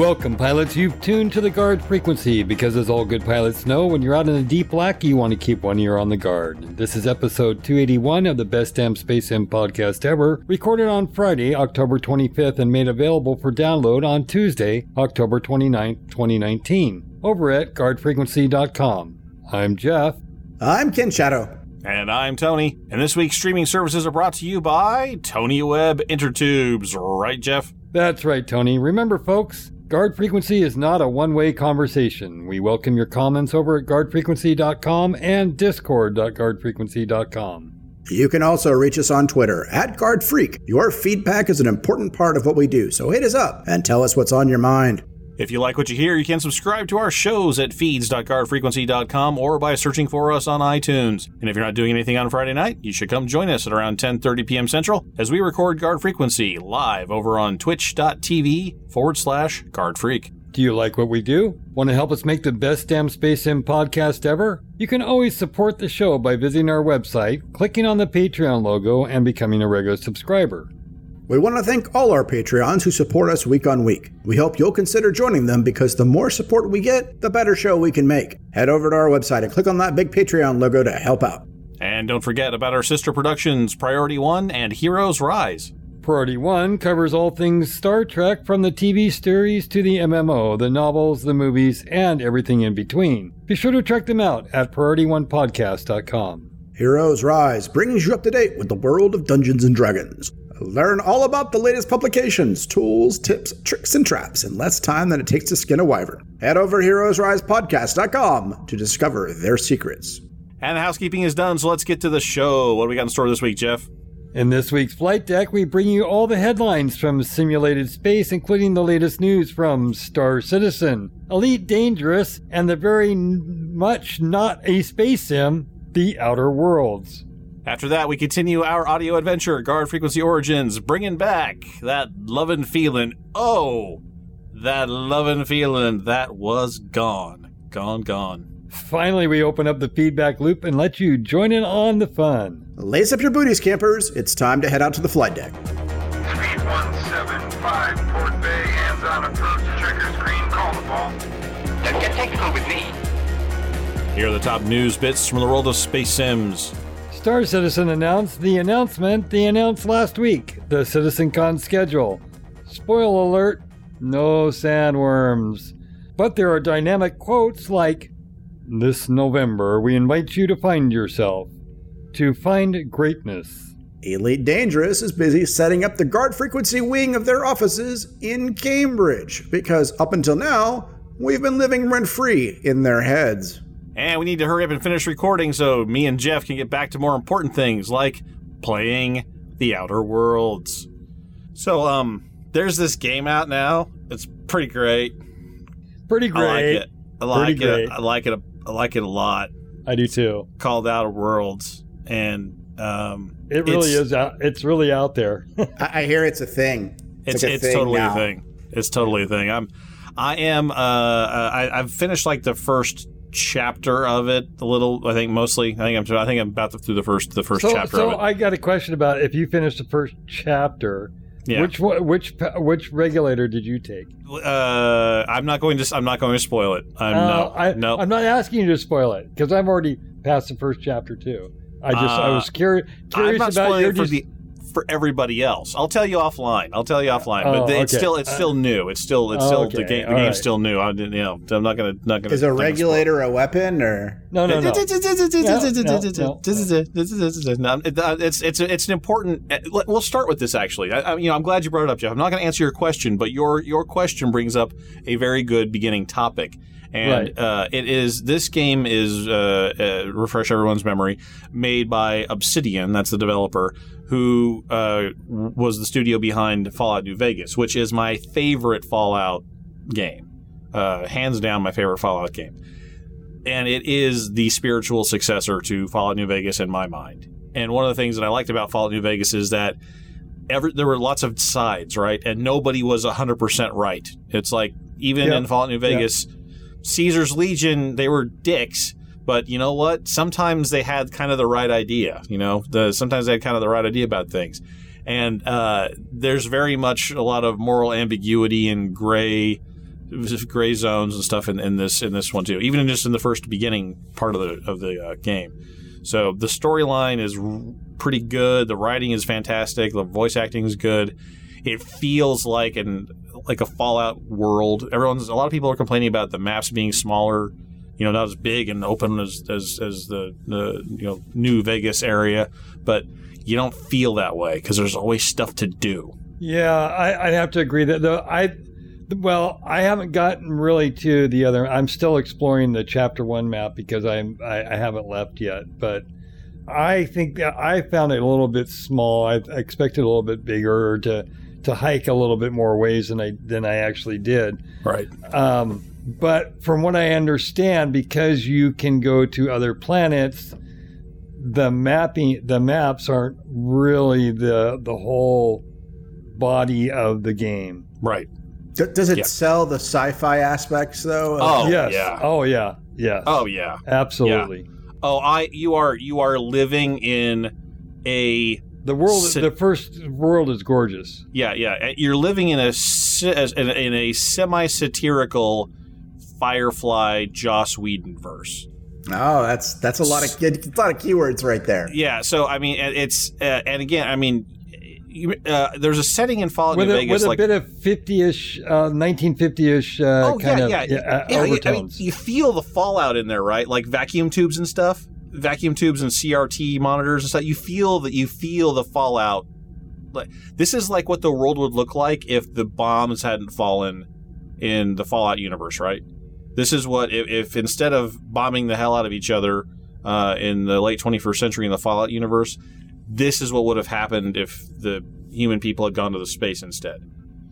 Welcome, pilots. You've tuned to the guard frequency because, as all good pilots know, when you're out in the deep black, you want to keep one ear on the guard. This is episode 281 of the Best Damn Space Sim podcast ever, recorded on Friday, October 25th, and made available for download on Tuesday, October 29th, 2019, over at guardfrequency.com. I'm Jeff. I'm Ken Shadow. And I'm Tony. And this week's streaming services are brought to you by Tony Webb Intertubes, right, Jeff? That's right, Tony. Remember, folks, Guard Frequency is not a one way conversation. We welcome your comments over at guardfrequency.com and discord.guardfrequency.com. You can also reach us on Twitter at GuardFreak. Your feedback is an important part of what we do, so hit us up and tell us what's on your mind. If you like what you hear, you can subscribe to our shows at feeds.guardfrequency.com or by searching for us on iTunes. And if you're not doing anything on Friday night, you should come join us at around 10:30 p.m. Central as we record Guard Frequency live over on twitch.tv forward slash guardfreak. Do you like what we do? Want to help us make the best damn Space Sim podcast ever? You can always support the show by visiting our website, clicking on the Patreon logo, and becoming a regular subscriber. We want to thank all our Patreons who support us week on week. We hope you'll consider joining them because the more support we get, the better show we can make. Head over to our website and click on that big Patreon logo to help out. And don't forget about our sister productions, Priority One and Heroes Rise. Priority 1 covers all things Star Trek from the TV series to the MMO, the novels, the movies, and everything in between. Be sure to check them out at PriorityOnePodcast.com. Heroes Rise brings you up to date with the world of Dungeons and Dragons. Learn all about the latest publications, tools, tips, tricks, and traps in less time than it takes to skin a wyvern. Head over to heroesrisepodcast.com to discover their secrets. And the housekeeping is done, so let's get to the show. What do we got in store this week, Jeff? In this week's Flight Deck, we bring you all the headlines from simulated space, including the latest news from Star Citizen, Elite Dangerous, and the very much not a space sim, The Outer Worlds. After that, we continue our audio adventure, Guard Frequency Origins, bringing back that lovin' feeling. Oh, that lovin' feeling that was gone. Gone, gone. Finally, we open up the feedback loop and let you join in on the fun. Lace up your booties, campers. It's time to head out to the flight deck. 3175 Port Bay, hands on approach, trigger screen, call the ball. Don't get technical with me. Here are the top news bits from the world of Space Sims. Star Citizen announced the announcement they announced last week the CitizenCon schedule. Spoil alert no sandworms. But there are dynamic quotes like This November, we invite you to find yourself, to find greatness. Elite Dangerous is busy setting up the guard frequency wing of their offices in Cambridge because up until now, we've been living rent free in their heads. And we need to hurry up and finish recording so me and Jeff can get back to more important things like playing The Outer Worlds. So, um, there's this game out now. It's pretty great. Pretty great. I like it. I like Pretty it. great. I like it. I like it a lot. I do too. Called Outer Worlds, and um, It really it's- is out. It's really out there. I, I hear it's a thing. It's like a it's thing totally now. a thing. It's totally a thing. I'm I am uh, uh I, I've finished like the first chapter of it. A little. I think mostly. I think I'm. I think I'm about to, through the first the first so, chapter so of it. I got a question about if you finished the first chapter. Yeah. Which which which regulator did you take? uh, I'm not going to. I'm not going to spoil it. I'm Uh, no. I, no. I'm not asking you to spoil it because I've already passed the first chapter too. I just I Uh, was curi- I'm curious not about your it for dis- the for everybody else. I'll tell you offline. I'll tell you offline. Oh, but it's okay. still it's still new. It's still it's Oh, still okay. the game. The All game's right. still new. I didn't. You know. I'm not gonna not gonna. Is a not gonna spoil it. regulator a weapon or? no no no. No, it- uh, It's it's it's an important. uh, let- We'll start with this actually. I, I, you know, I'm glad you brought it up, Jeff. I'm not going to answer your question, but your your question brings up a very good beginning topic. And Right. uh, it is this game is uh, uh, refresh everyone's memory, made by Obsidian. That's the developer who uh, was the studio behind Fallout New Vegas, which is my favorite Fallout game, uh, hands down my favorite Fallout game and it is the spiritual successor to Fallout New Vegas in my mind. And one of the things that I liked about Fallout New Vegas is that every, there were lots of sides, right? And nobody was 100% right. It's like, even Yep. in Fallout New Vegas, Caesar's Legion, they were dicks. But you know what? Sometimes they had kind of the right idea. You know, the, sometimes they had kind of the right idea about things. And uh, there's very much a lot of moral ambiguity and gray gray zones and stuff in, in this in this one too. Even just in the first beginning part of the of the uh, game. So the storyline is pretty good. The writing is fantastic. The voice acting is good. It feels like an like a Fallout world. Everyone's a lot of people are complaining about the maps being smaller. You know, not as big and open as as, as the the you know New Vegas area, but you don't feel that way because there's always stuff to do. Yeah, I, I'd have to agree that though I, well, I haven't gotten really to the other. I'm still exploring the chapter one map because I'm I, I haven't left yet, but I think I found it a little bit small. I, I expected a little bit bigger to to hike a little bit more ways than I than I actually did. Right. Um, but from what I understand, because you can go to other planets, the mapping the maps aren't really the the whole body of the game. Right. D- does it Yeah. sell the sci-fi aspects though? Oh yes. yeah. Oh yeah. Yes. Oh yeah. Absolutely. Oh, I you are you are living in a The world, Si- the first world is gorgeous. yeah yeah you're living in a in a, semi satirical Firefly Joss Whedon verse. Oh, that's that's a lot of a lot of keywords right there. Yeah, so I mean and it's uh, and again I mean you, uh, there's a setting in Fallout With New a, Vegas with a like bit of 50-ish, uh, 1950-ish uh, oh kind yeah, of yeah, uh, yeah. I mean, you feel the fallout in there, right? Like vacuum tubes and stuff, vacuum tubes and CRT monitors and stuff. You feel that you feel the fallout. Like this is like what the world would look like if the bombs hadn't fallen in the Fallout universe, right? This is what if, if instead of bombing the hell out of each other uh, in the late 21st century in the Fallout universe, this is what would have happened if the human people had gone to the space instead.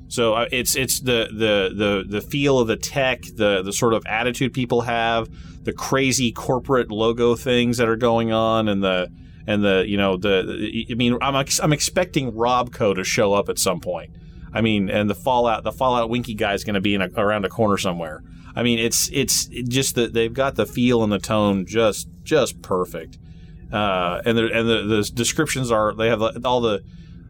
So uh, it's it's the, the the the feel of the tech, the the sort of attitude people have, the crazy corporate logo things that are going on, and the and the you know the I mean I'm I'm expecting Robco to show up at some point. I mean, and the Fallout the Fallout Winky guy is going to be in a, around a corner somewhere. I mean, it's it's just that they've got the feel and the tone just just perfect. Uh, and the and the, the descriptions are they have all the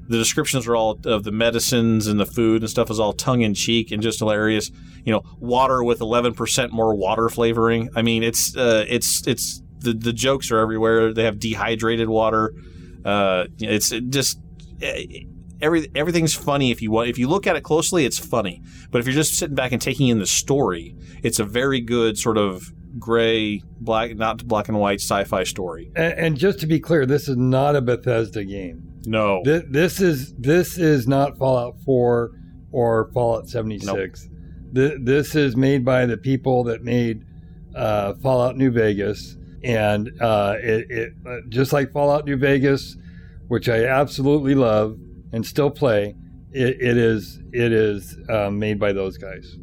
the descriptions are all of the medicines and the food and stuff is all tongue in cheek and just hilarious. You know, water with 11% more water flavoring. I mean, it's uh, it's it's the the jokes are everywhere. They have dehydrated water. Uh, it's just eh, every everything's funny if you want. If you look at it closely, it's funny. But if you're just sitting back and taking in the story, it's a very good sort of gray, black, not black and white sci-fi story. and, and just to be clear, this is not a Bethesda game. No, This, this is this is not Fallout 4 or Fallout 76. Th- This is made by the people that made uh, Fallout New Vegas, and uh, it, it uh, just like Fallout New Vegas, which I absolutely love and still play. It, it is it is um, made by those guys.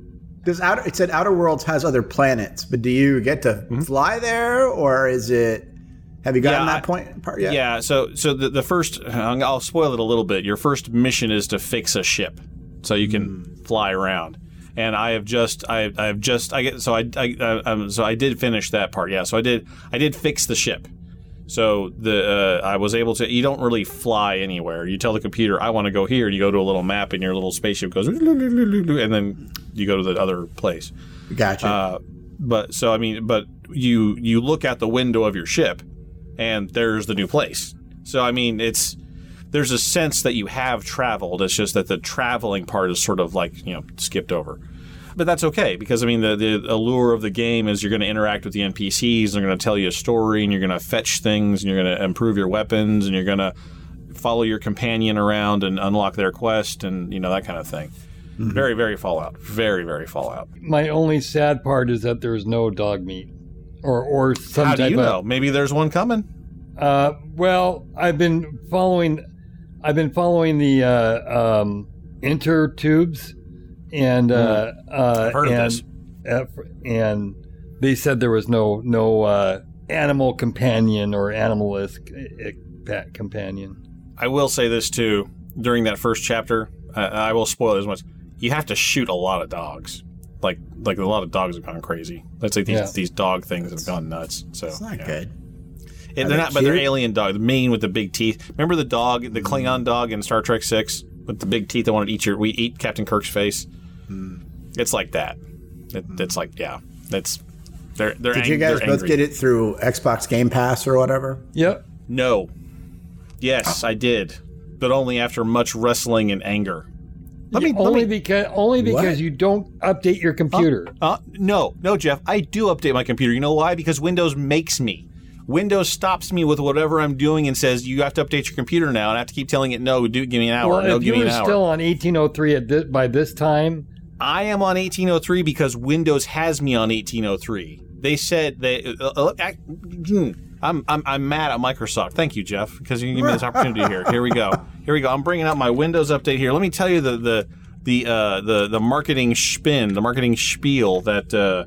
Does outer, it said Outer Worlds has other planets, but do you get to fly there, or is it? Have you gotten. Yeah, that point part yet? Yeah, so so the, the first I'll spoil it a little bit. Your first mission is to fix a ship, so you can fly around. And I have just I I have just I get so I I uh, um, so I did finish that part. Yeah, so I did I did fix the ship. So the uh, I was able to. You don't really fly anywhere. You tell the computer I want to go here, and you go to a little map, and your little spaceship goes, and then you go to the other place. Gotcha. Uh, but so I mean, but you you look out the window of your ship, and there's the new place. So I mean, it's there's a sense that you have traveled. It's just that the traveling part is sort of like you know skipped over. But that's okay because I mean the the allure of the game is you're going to interact with the NPCs. They're going to tell you a story, and you're going to fetch things, and you're going to improve your weapons, and you're going to follow your companion around and unlock their quest, and you know that kind of thing. Mm-hmm. Very very Fallout. Very very Fallout. My only sad part is that there's no dog meat, or or some How do you of know? Maybe there's one coming. Uh, well, I've been following. I've been following the uh, um, inter tubes, and uh, uh, Hmm. I've heard of and, this. uh, and they said there was no no uh, animal companion or animalist uh, companion. I will say this too. During that first chapter, uh, I will spoil it as much. You have to shoot a lot of dogs. Like like a lot of dogs have gone crazy. Let's say these Yeah. these dog things have gone nuts. So It's not yeah. good. It- Are they're they not, but they're alien dog. The main with the big teeth. Remember the dog, the Klingon dog in Star Trek Six with the big teeth that wanted to eat your. We eat Captain Kirk's face. Hmm. It's like that. It, it's like yeah. That's they're they're. Did ang- you guys both angry. get it through Xbox Game Pass or whatever? Yep. No. Yes, I did, but only after much wrestling and anger. Let me let only me. because only because What? you don't update your computer. Uh, no, no, Jeff. I do update my computer. You know why? Because Windows makes me. Windows stops me with whatever I'm doing and says you have to update your computer now, and I have to keep telling it no. Do give me an hour. well, no, if give you me were an hour. still on 1803 at this, by this time, I am on 1803 because Windows has me on 1803. They said they. Uh, uh, I, hmm, I'm, I'm I'm mad at Microsoft. Thank you, Jeff, because you give me this opportunity here. Here we go. Here we go. I'm bringing up my Windows update here. Let me tell you the the the uh, the the marketing spin, the marketing spiel that uh,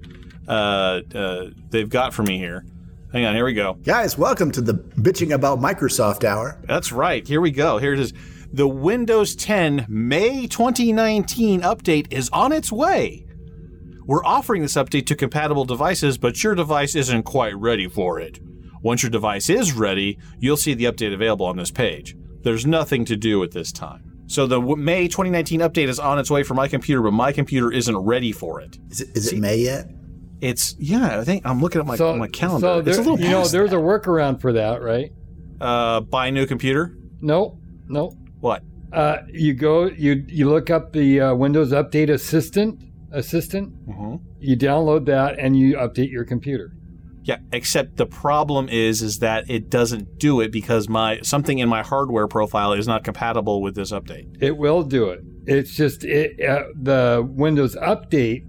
uh, uh, they've got for me here. Hang on. Here we go. Guys, welcome to the bitching about Microsoft hour. That's right. Here we go. Here it is. The Windows 10 May 2019 update is on its way. We're offering this update to compatible devices, but your device isn't quite ready for it. Once your device is ready, you'll see the update available on this page. There's nothing to do at this time. So the May 2019 update is on its way for my computer, but my computer isn't ready for it. Is it, is it May yet? It's yeah, I think I'm looking at my so my calendar. So it's a little you know, there's that. a workaround for that, right? uh, buy a new computer. No, no. What? Uh, you go, you you look up the uh, Windows Update Assistant assistant. Mm-hmm. You download that and you update your computer. Yeah, except the problem is is that it doesn't do it because my something in my hardware profile is not compatible with this update. It will do it. It's just it, uh, the Windows Update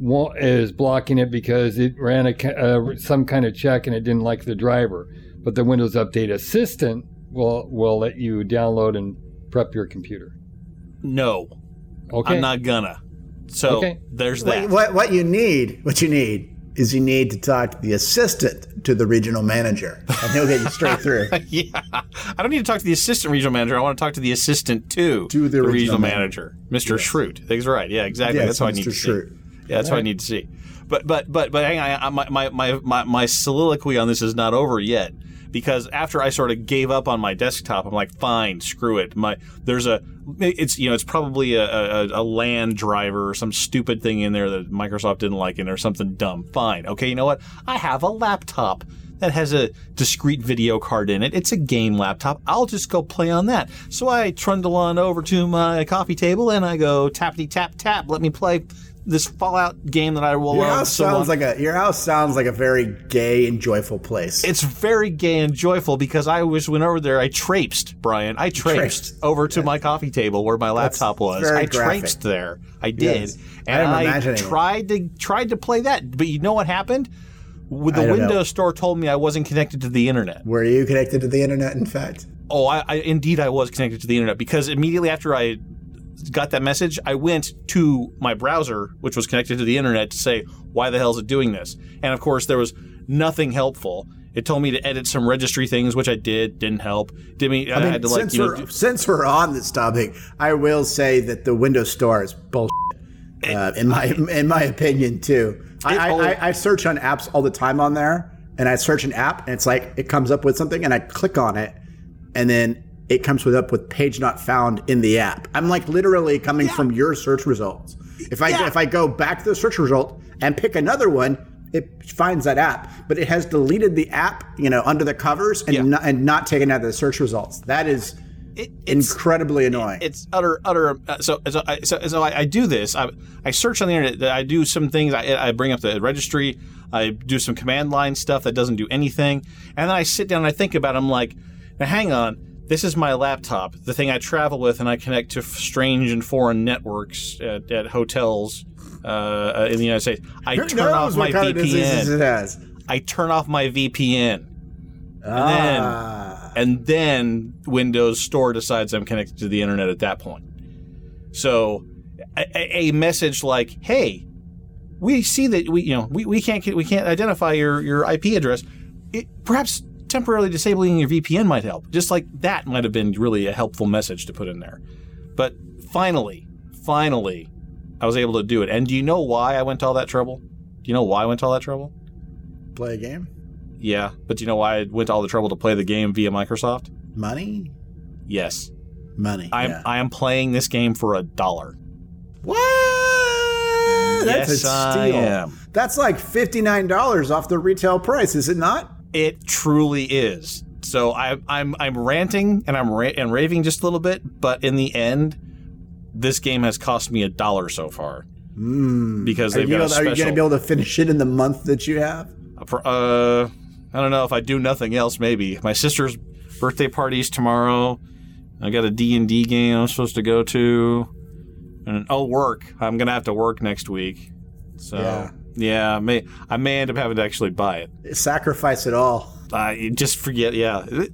won't, is blocking it because it ran a, uh, some kind of check and it didn't like the driver. But the Windows Update Assistant will will let you download and prep your computer. No, Okay. I'm not gonna. So Okay. there's Wait, that. what what you need, what you need is you need to talk to the assistant to the regional manager, and he'll get you straight through. yeah, I don't need to talk to the assistant regional manager. I want to talk to the assistant to, To the regional manager, Mr. Schrute. That's right. Yeah, exactly. Yes, that's what I need to see. Yeah, that's what I need to see. But but but but hang on, my my my, my soliloquy on this is not over yet because after I sort of gave up on my desktop, I'm like, fine, screw it. My there's a it's you know it's probably a, a, a LAN driver or some stupid thing in there that Microsoft didn't like in there, something dumb. Fine, okay, you know what? I have a laptop that has a discrete video card in it. It's a game laptop. I'll just go play on that. So I trundle on over to my coffee table and I go tappity tap tap. Let me play this Fallout game that I will Your uh, house so sounds long. like a your house sounds like a very gay and joyful place. It's very gay and joyful because I was went over there. I traipsed, Brian. I traipsed traipsed. over to my coffee table where my laptop was. very I graphic. traipsed there. I did, Yes. and I'm I tried to tried to play that. But you know what happened? With the don't know. Windows Store told me I wasn't connected to the internet. Were you connected to the internet? In fact, Oh, I, I indeed I was connected to the internet because immediately after I got that message, I went to my browser, which was connected to the internet, to say why the hell is it doing this? And of course, there was nothing helpful. It told me to edit some registry things, which I did. Didn't help. Did me? I, I mean, had to like since you know. we're do- since we're on this topic, I will say that the Windows Store is bullshit. Uh, in my in my opinion, too. I, It I, I, I search on apps all the time on there, and I search an app, and it's like it comes up with something, and I click on it, and then it comes with up with page not found in the app. I'm like literally coming from your search results. If I Yeah. if I go back to the search result and pick another one, it finds that app, but it has deleted the app, you know, under the covers and Yeah. not, and not taken out of the search results. That is it, it's incredibly annoying. it's utter utter. Uh, so so I, so, so I, I do this. I, I search on the internet. I do some things. I, I bring up the registry. I do some command line stuff that doesn't do anything, and then I sit down and I think about. It. I'm like, now hang on. This is my laptop, the thing I travel with, and I connect to f- strange and foreign networks at, at hotels uh, in the United States. I Who turn off my what kind of VPN. it has? I turn off my VPN. Ah. and then Windows Store decides I'm connected to the internet at that point. So a, a- a message like, "Hey, we see that we you know we, we can't we can't identify your your IP address. It, perhaps temporarily disabling your VPN might help. Just like that might have been really a helpful message to put in there. But finally, finally, I was able to do it. And do you know why I went to all that trouble? Do you know why I went to all that trouble? Play a game? Yeah, but do you know why I went to all the trouble to play the game via Microsoft? Money? Yes. Money. I'm yeah. I am playing this game for a dollar. What? That's Yes, a I steal. am. That's like $59 off the retail price, is it not? It truly is. So I, I'm I'm ranting and I'm ra- and raving just a little bit, but in the end, this game has cost me a dollar so far because Are they've you, got a gonna- are you going to be able to finish it in the month that you have? Uh, I don't know if I do nothing else. Maybe my sister's birthday party's tomorrow. I got a D and D game I'm supposed to go to, and oh, work. I'm gonna have to work next week. So Yeah. Yeah, I may I may end up having to actually buy it. Sacrifice it all. I just forget. Yeah, It-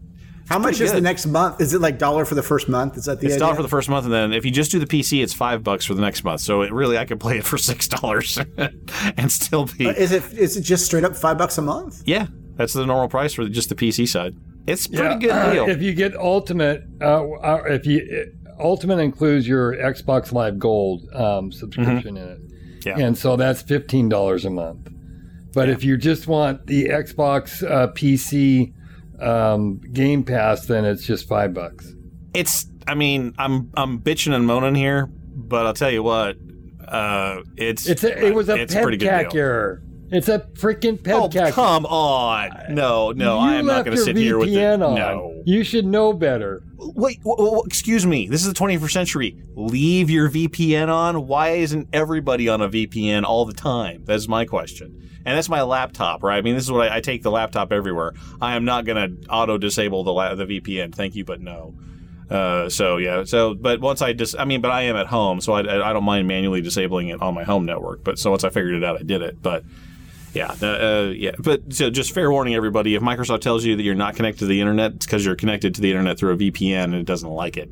How much pretty is the next month? Is it like dollar for the first month? Is that the it's idea? dollar for the first month, and then if you just do the PC, it's five bucks for the next month. So it really, I could play it for six dollars and still be. Is it is it just straight up five bucks a month? yeah, that's the normal price for just the PC side. It's a pretty Yeah, good deal. if you get Ultimate, uh, uh, if you uh, Ultimate includes your Xbox Live Gold um, subscription in it, Mm-hmm. Yeah. and so that's fifteen dollars a month. But if you just want the Xbox uh, PC um, Game Pass, then it's just five bucks. it's I mean, I'm I'm bitching and moaning here, but I'll tell you what, uh, it's It's a, it was a it's a pretty good deal. error. It's a freaking Oh come on! No, no, you I am not going to sit here with VPN the on. no. You should know better. Wait, w- w- excuse me. This is the 21st century. Leave your VPN on. Why isn't everybody on a VPN all the time? That's my question. And that's my laptop, right? I mean, this is what I, I take the laptop everywhere. I am not going to auto disable the la- the VPN. Thank you, but no. Uh, so yeah, so but once I dis, I mean, but I am at home, so I, I, I don't mind manually disabling it on my home network. But so once I figured it out, I did it. But yeah, uh, uh, yeah. But so just fair warning, everybody: if Microsoft tells you that you're not connected to the internet, it's because you're connected to the internet through a VPN and it doesn't like it.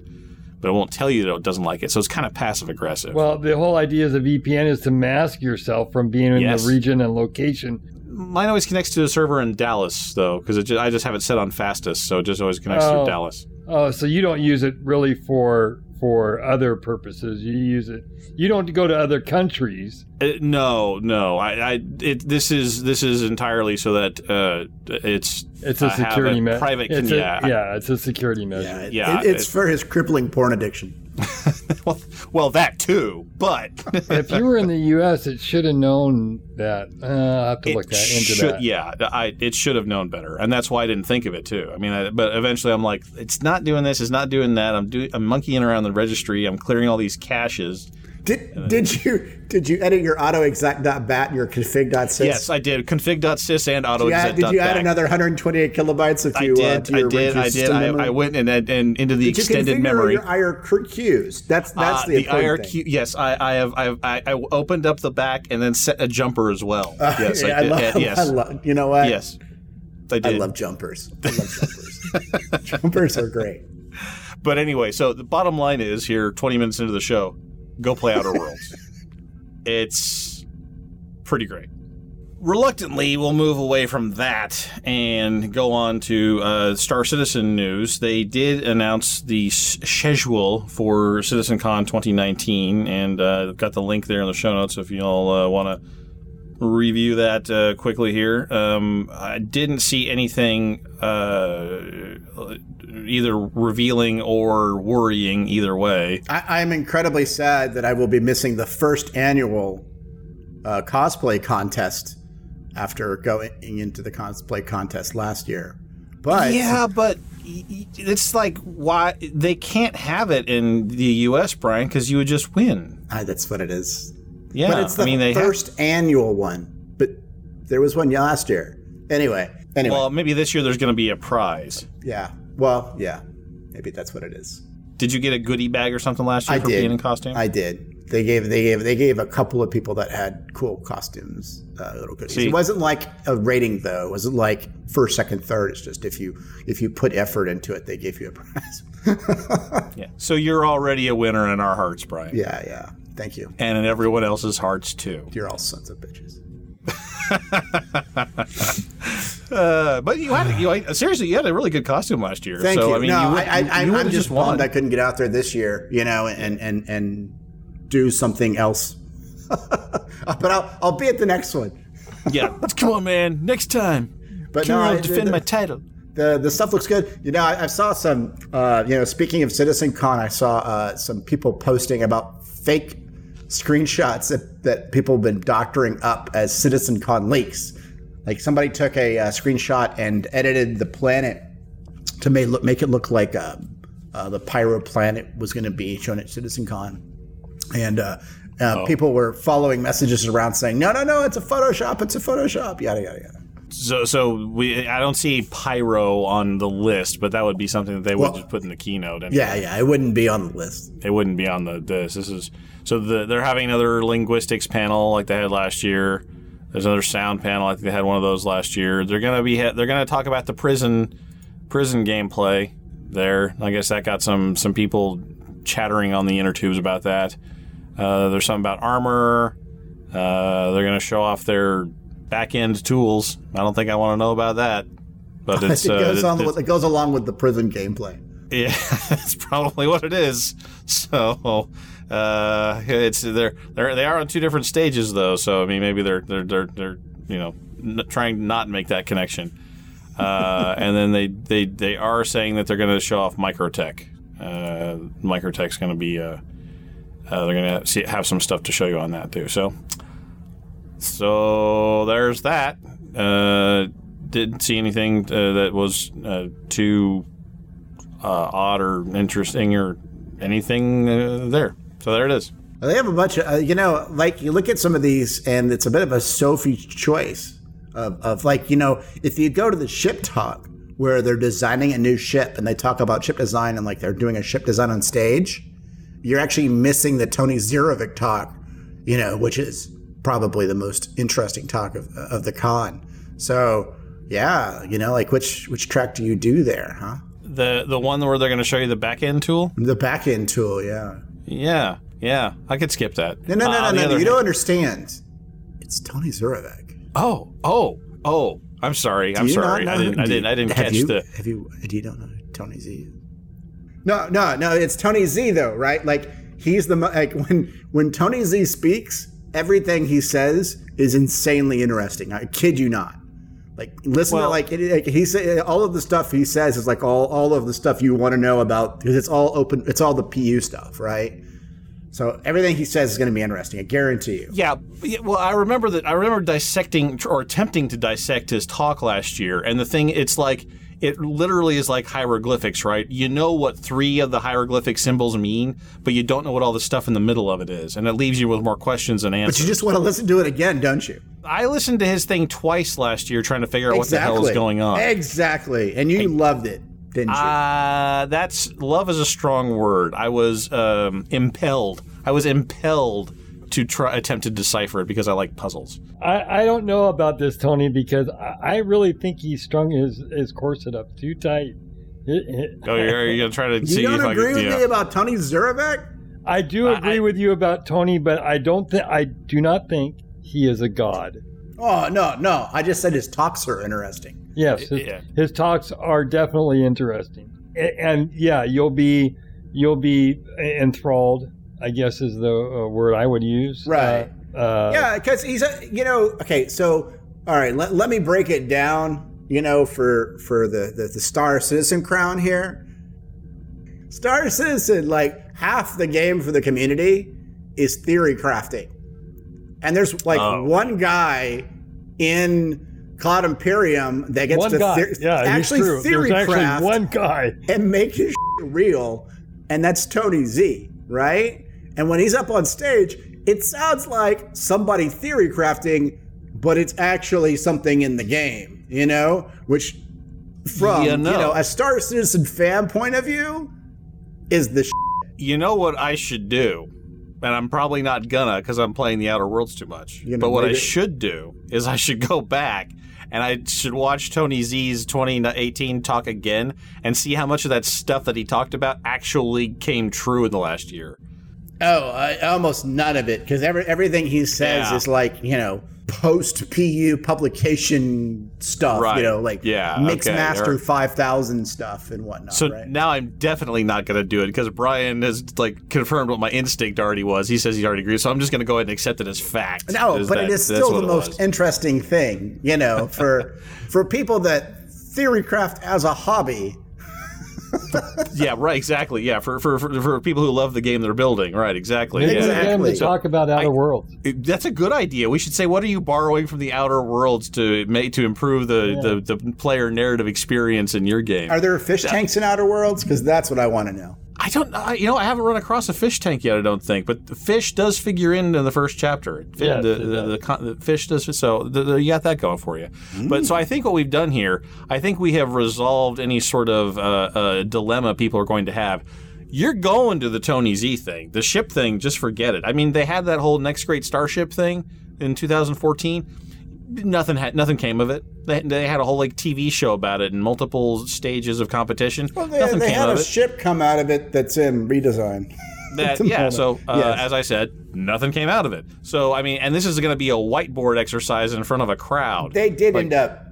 But it won't tell you that it doesn't like it, so it's kind of passive aggressive. Well, the whole idea of a VPN is to mask yourself from being in Yes. the region and location. Mine always connects to the server in Dallas, though, because I just have it set on fastest, so it just always connects Oh. to Dallas. Oh, so you don't use it really for for other purposes. You use it. You don't go to other countries. Uh, no, no. I, I it, this is this is entirely so that uh, it's It's a I security measure. Private, It's con- a, yeah, yeah, it's a security measure. it- Yeah, it- it's it- for his crippling porn addiction. well, well, that too, but if you were in the U.S., it should have known that. Uh, I'll have to it look that, into should, that. yeah, I it should have known better, and that's why I didn't think of it too. I mean, I, but eventually I'm like, it's not doing this, it's not doing that. I'm doing, I'm monkeying around the registry, I'm clearing all these caches. Did did you did you edit your autoexec.bat and your config.sys? Yes, I did config.sys and auto Did you add, did you add another 128 kilobytes if I you uh, did, to I your did, to your I did. I, memory? I went and, and, and into the Did extended configure memory. your IRQs? That's that's Uh, the the IRQ. thing. Yes, I, I have. I, have I, I opened up the back and then set a jumper as well. yes, Yeah, I did. love, Uh, yes, I love. You know what? yes, I did. I love jumpers. I love jumpers. jumpers are great. But anyway, so the bottom line is here, 20 minutes into the show, go play Outer Worlds. it's pretty great. Reluctantly, we'll move away from that and go on to uh, Star Citizen news. They did announce the schedule for CitizenCon 2019, and uh, I've got the link there in the show notes if you all uh, want to review that uh, quickly here. Um, I didn't see anything uh, either revealing or worrying either way. I, I'm incredibly sad that I will be missing the first annual uh, cosplay contest after going into the cosplay contest last year. But yeah, but it's like why they can't have it in the U.S., Brian, because you would just win. Ah, that's what it is. Yeah, but it's the I mean they have- first annual one. But there was one last year. Anyway, anyway, well, maybe this year there's going to be a prize. yeah. Well, yeah. Maybe that's what it is. Did you get a goodie bag or something last year I for did. being in costume? I did. They gave they gave they gave a couple of people that had cool costumes uh, little goodies. See- it wasn't like a rating though. It wasn't like first, second, third. It's just if you if you put effort into it, they give you a prize. yeah. So you're already a winner in our hearts, Brian. yeah, yeah. Thank you. and in everyone else's hearts too. You're all sons of bitches. Uh, but you had you seriously you had a really good costume last year. Thank so you. I mean, no, you, I, I, you, I, I'm just bummed I couldn't get out there this year, you know, and and and do something else. but I'll I'll be at the next one. yeah, come on, man. Next time, But Come no, on, I- defend the- my title. the the stuff looks good. You know, I, I saw some. Uh, you know, speaking of Citizen Con, I saw uh, some people posting about fake screenshots that that people have been doctoring up as Citizen Con leaks. Like somebody took a uh, screenshot and edited the planet to make look, make it look like uh, uh, the Pyro planet was going to be shown at Citizen Con, and. Uh, uh, People were following messages around saying, "No, no, no! It's a Photoshop! It's a Photoshop!" Yada yada yada. So, so we I don't see pyro on the list, but that would be something that they would Well, just put in the keynote. Anyway. Yeah, yeah, it wouldn't be on the list. it wouldn't be on the this. This is so the, they're having another linguistics panel like they had last year. There's another sound panel. I think they had one of those last year. They're gonna be they're gonna talk about the prison prison gameplay there. I guess that got some some people chattering on the inner tubes about that. Uh, there's something about armor. Uh, they're gonna show off their back end tools. I don't think I want to know about that. But it's it, uh, goes it- on, it's- it goes along with the prison gameplay. yeah, that's probably what it is. So uh, it's they're they're they are on two different stages though. So I mean, maybe they're they're they're, they're you know n- trying not to not make that connection. Uh, and then they, they they are saying that they're going to show off Microtech. Uh, Microtech's going to be uh, uh, they're going to have some stuff to show you on that too. So so there's that. Uh, didn't see anything uh, that was uh, too odd or interesting or anything there. So there it is. They have a bunch of, uh, you know, like you look at some of these, and it's a bit of a Sophie choice of, of like, you know, if you go to the ship talk where they're designing a new ship and they talk about ship design and like they're doing a ship design on stage, you're actually missing the Tony Zurovec talk, you know, which is probably the most interesting talk of, of the con. So, yeah, you know, like which which track do you do there, huh? The the one where they're going to show you the back end tool. The back end tool, yeah. Yeah, yeah, I could skip that. No, no, no, Uh, no, the no, You don't understand. It's Tony Zurovec. Oh, oh, oh. I'm sorry. I'm Do you sorry. I didn't. I didn't. I didn't catch you, the. Have you? Do you don't know who Tony Z? No, no, no. It's Tony Z though, right? Like he's the mo- like when when Tony Z speaks, everything he says is insanely interesting. I kid you not. Like listen Well- to like, it, like he say all of the stuff he says is like all all of the stuff you want to know about because it's all open. It's all the PU stuff, right? So everything he says is going to be interesting. I guarantee you. Yeah, yeah, well, I remember that. I remember dissecting or attempting to dissect his talk last year, and the thing, it's like it literally is like hieroglyphics, right? You know what three of the hieroglyphic symbols mean, but you don't know what all the stuff in the middle of it is, and it leaves you with more questions than answers. But you just want to listen to it again, don't you? I listened to his thing twice last year, trying to figure out what the hell is going on. Exactly. And you loved it, didn't you? Uh, that's love is a strong word. I was um, impelled. I was impelled to try attempt to decipher it because I like puzzles. I, I don't know about this, Tony, because I, I really think he strung his, his corset up too tight. It- it- Oh, you're, you're gonna try to see you don't if I agree can. with yeah. me about Tony Zurovec? I do agree I- with you about Tony, but I don't think I do not think he is a god. Oh no, no. I just said his talks are interesting. Yes, his, Yeah. his talks are definitely interesting, A- and yeah, you'll be you'll be enthralled. I guess is the uh, word I would use. Right. Uh, uh, Yeah, because he's a you know, okay, so all right, let, let me break it down, you know, for for the, the, the Star Citizen crown here. Star Citizen, like half the game for the community is theory crafting. And there's like Oh. one guy in Cloud Imperium that gets one to yeah, actually true. theory There's actually craft one guy. and make his real, and that's Tony Z, right? And when he's up on stage, it sounds like somebody theory crafting, but it's actually something in the game, you know? Which, from Yeah, you know a Star Citizen fan point of view, is the You know what I should do, and I'm probably not gonna because I'm playing the Outer Worlds too much. You gonna But what I it? should do is I should go back and I should watch Tony Z's 2018 talk again and see how much of that stuff that he talked about actually came true in the last year. Oh, uh, almost none of it because every, everything he says Yeah. is like you know post PU publication stuff. Right. You know, like Yeah, Mix okay, five thousand stuff and whatnot. So right? now I'm definitely not going to do it because Brian has like confirmed what my instinct already was. He says he already agrees, so I'm just going to go ahead and accept it as fact. No, but that- it is still the most interesting thing, you know, for for people that theorycraft as a hobby. Yeah, right. Exactly. Yeah, for, for for for people who love the game they're building. Right. Exactly. Maybe yeah. again Exactly. we talk about Outer I- Worlds. That's a good idea. We should say, what are you borrowing from the Outer Worlds to make to improve the, the, the player narrative experience in your game? Are there fish tanks in Outer Worlds? Because that's what I want to know. I don't, I, you know, I haven't run across a fish tank yet. I don't think, but the fish does figure in in the first chapter. Yes, the, the, the, the fish does. So you got that going for you. But so I think what we've done here, I think we have resolved any sort of uh, uh, dilemma people are going to have. You're going to the Tony Z thing, the ship thing. Just forget it. I mean, they had that whole next great starship thing in 2014 nothing had nothing came of it. They, they had a whole like TV show about it and multiple stages of competition. Well, they, nothing they came had of a it. ship come out of it that's in redesign. That yeah. So uh, Yes. as I said, nothing came out of it. So I mean, and this is going to be a whiteboard exercise in front of a crowd. They did Like- end up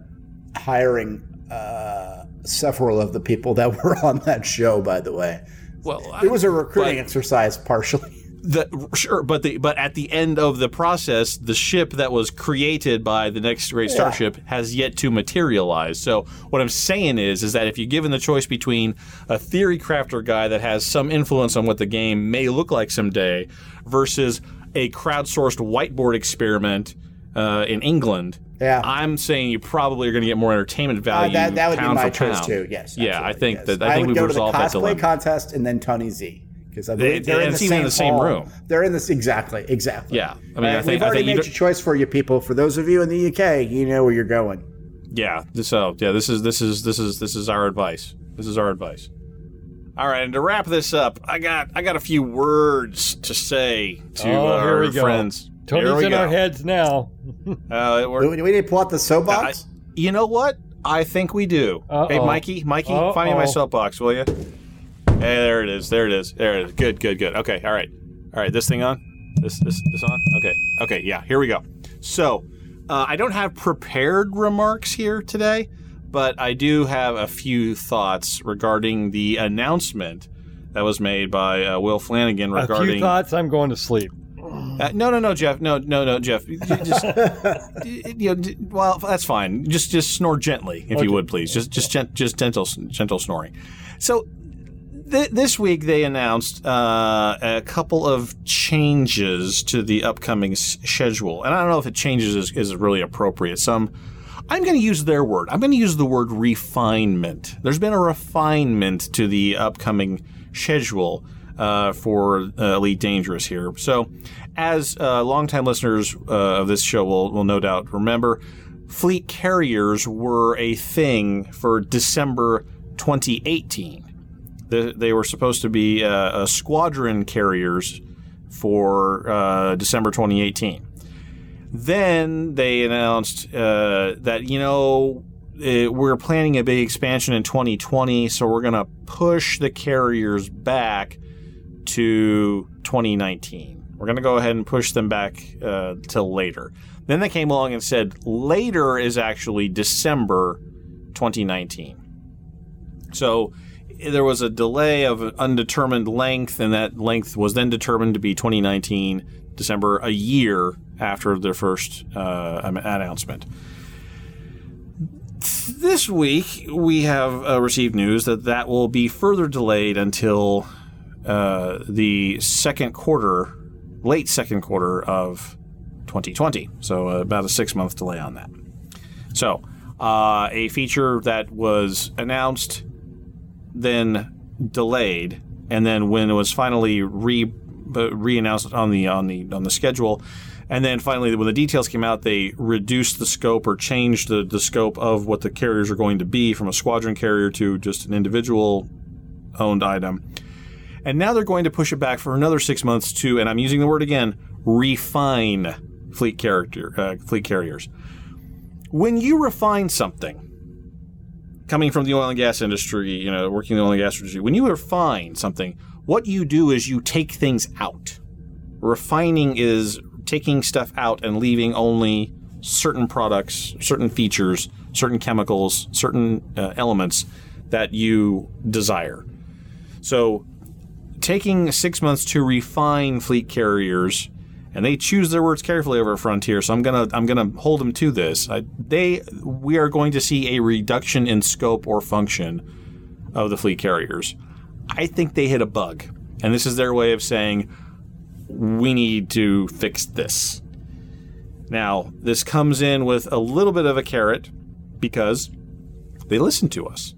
hiring uh, several of the people that were on that show. By the way, well, it was a recruiting but- exercise partially. The sure, but the but at the end of the process, the ship that was created by the next great starship has yet to materialize. So what I'm saying is, is that if you're given the choice between a theory crafter guy that has some influence on what the game may look like someday, versus a crowdsourced whiteboard experiment uh, in England. Yeah. I'm saying you probably are going to get more entertainment Uh, value. that, that would be my choice pound. too. Yes. Yeah, I think yes. that I think would we've go to the cosplay contest and then Tony Z because I They- believe they're in the same in the same room. They're in this exactly, exactly. Yeah. I mean, I Uh, think- we've I already think made don't- your choice for you people. For those of you in the UK, you know where you're going. Yeah. So yeah, this is this is this is this is our advice. This is our advice. All right, and to wrap this up, I got I got a few words to say to Oh, uh, here our we go. friends. Here Tony's we in go. our heads now. Uh, we're- we, do we need to pull out the I- soapbox? you know what? I think we do. Uh-oh. Hey, Mikey, Mikey, find me my Uh-oh. soapbox, will you? Hey, there it is. There it is. There it is. Good, good, good. Okay, all right, all right. This thing on? This, this, this on? Okay, okay. Yeah, here we go. So, uh, I don't have prepared remarks here today, but I do have a few thoughts regarding the announcement that was made by uh, Will Flanagan regarding. A regarding. few thoughts. I'm going to sleep. Uh, no, no, no, Jeff. No, no, no, Jeff. Just, you know, well, that's fine. Just, just snore gently, if you would, please. Just, just, gent- just gentle, gentle snoring. So, th- this week they announced uh, a couple of changes to the upcoming s- schedule, and I don't know if it changes is, is really appropriate. Some. I'm going to use their word. I'm going to use the word refinement. There's been a refinement to the upcoming schedule uh, for uh, Elite Dangerous here. So, as uh, longtime listeners uh, of this show will, will no doubt remember, fleet carriers were a thing for December 2018. The, they were supposed to be uh, squadron carriers for uh, December 2018. Then they announced uh, that, you know, uh, we're planning a big expansion in 2020, so we're going to push the carriers back to 2019. We're going to go ahead and push them back uh, till later. Then they came along and said later is actually December 2019. So there was a delay of undetermined length, and that length was then determined to be 2019, December, a year after their first uh, announcement. This week, we have uh, received news that that will be further delayed until uh, the second quarter, late second quarter of 2020. So, uh, about a six month delay on that. So, uh, a feature that was announced, then delayed, and then when it was finally re uh, re-announced on the on the on the schedule, and then finally when the details came out, they reduced the scope or changed the, the scope of what the carriers are going to be from a squadron carrier to just an individual owned item. And now they're going to push it back for another six months to, and I'm using the word again, refine fleet character uh, fleet carriers. When you refine something, coming from the oil and gas industry, you know, working in the oil and gas industry, when you refine something, what you do is you take things out. Refining is taking stuff out and leaving only certain products, certain features, certain chemicals, certain uh, elements that you desire. So, taking six months to refine fleet carriers, and they choose their words carefully over Frontier. So I'm gonna I'm gonna hold them to this. I, they we are going to see a reduction in scope or function of the fleet carriers. I think they hit a bug, and this is their way of saying we need to fix this. Now, this comes in with a little bit of a carrot because they listened to us.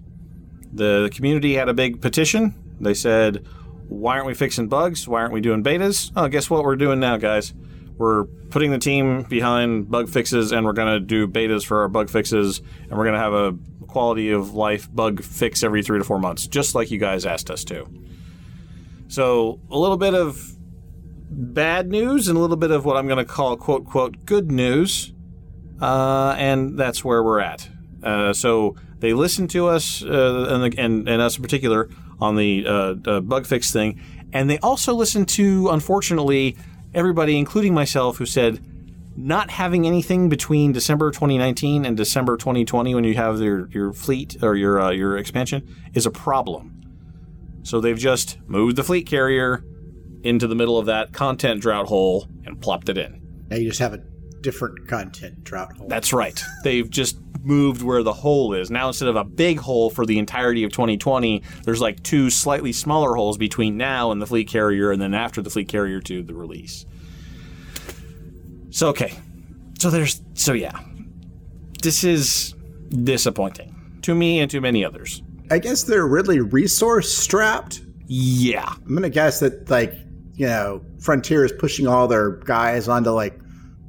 The community had a big petition. They said, Why aren't we fixing bugs? Why aren't we doing betas? Oh, guess what we're doing now, guys? We're putting the team behind bug fixes and we're going to do betas for our bug fixes and we're going to have a quality of life bug fix every three to four months, just like you guys asked us to. So, a little bit of bad news and a little bit of what I'm going to call quote, quote, good news. Uh, and that's where we're at. Uh, so they listened to us uh, and, and, and us in particular on the uh, uh, bug fix thing, and they also listened to, unfortunately, everybody, including myself, who said not having anything between December 2019 and December 2020 when you have your your fleet or your uh, your expansion is a problem. So they've just moved the fleet carrier into the middle of that content drought hole and plopped it in. Now you just have a different content drought hole. That's right. They've just moved where the hole is. Now instead of a big hole for the entirety of 2020, there's like two slightly smaller holes between now and the fleet carrier and then after the fleet carrier to the release. So okay. So there's so yeah. This is disappointing to me and to many others. I guess they're really resource strapped. Yeah. I'm gonna guess that like you know Frontier is pushing all their guys onto like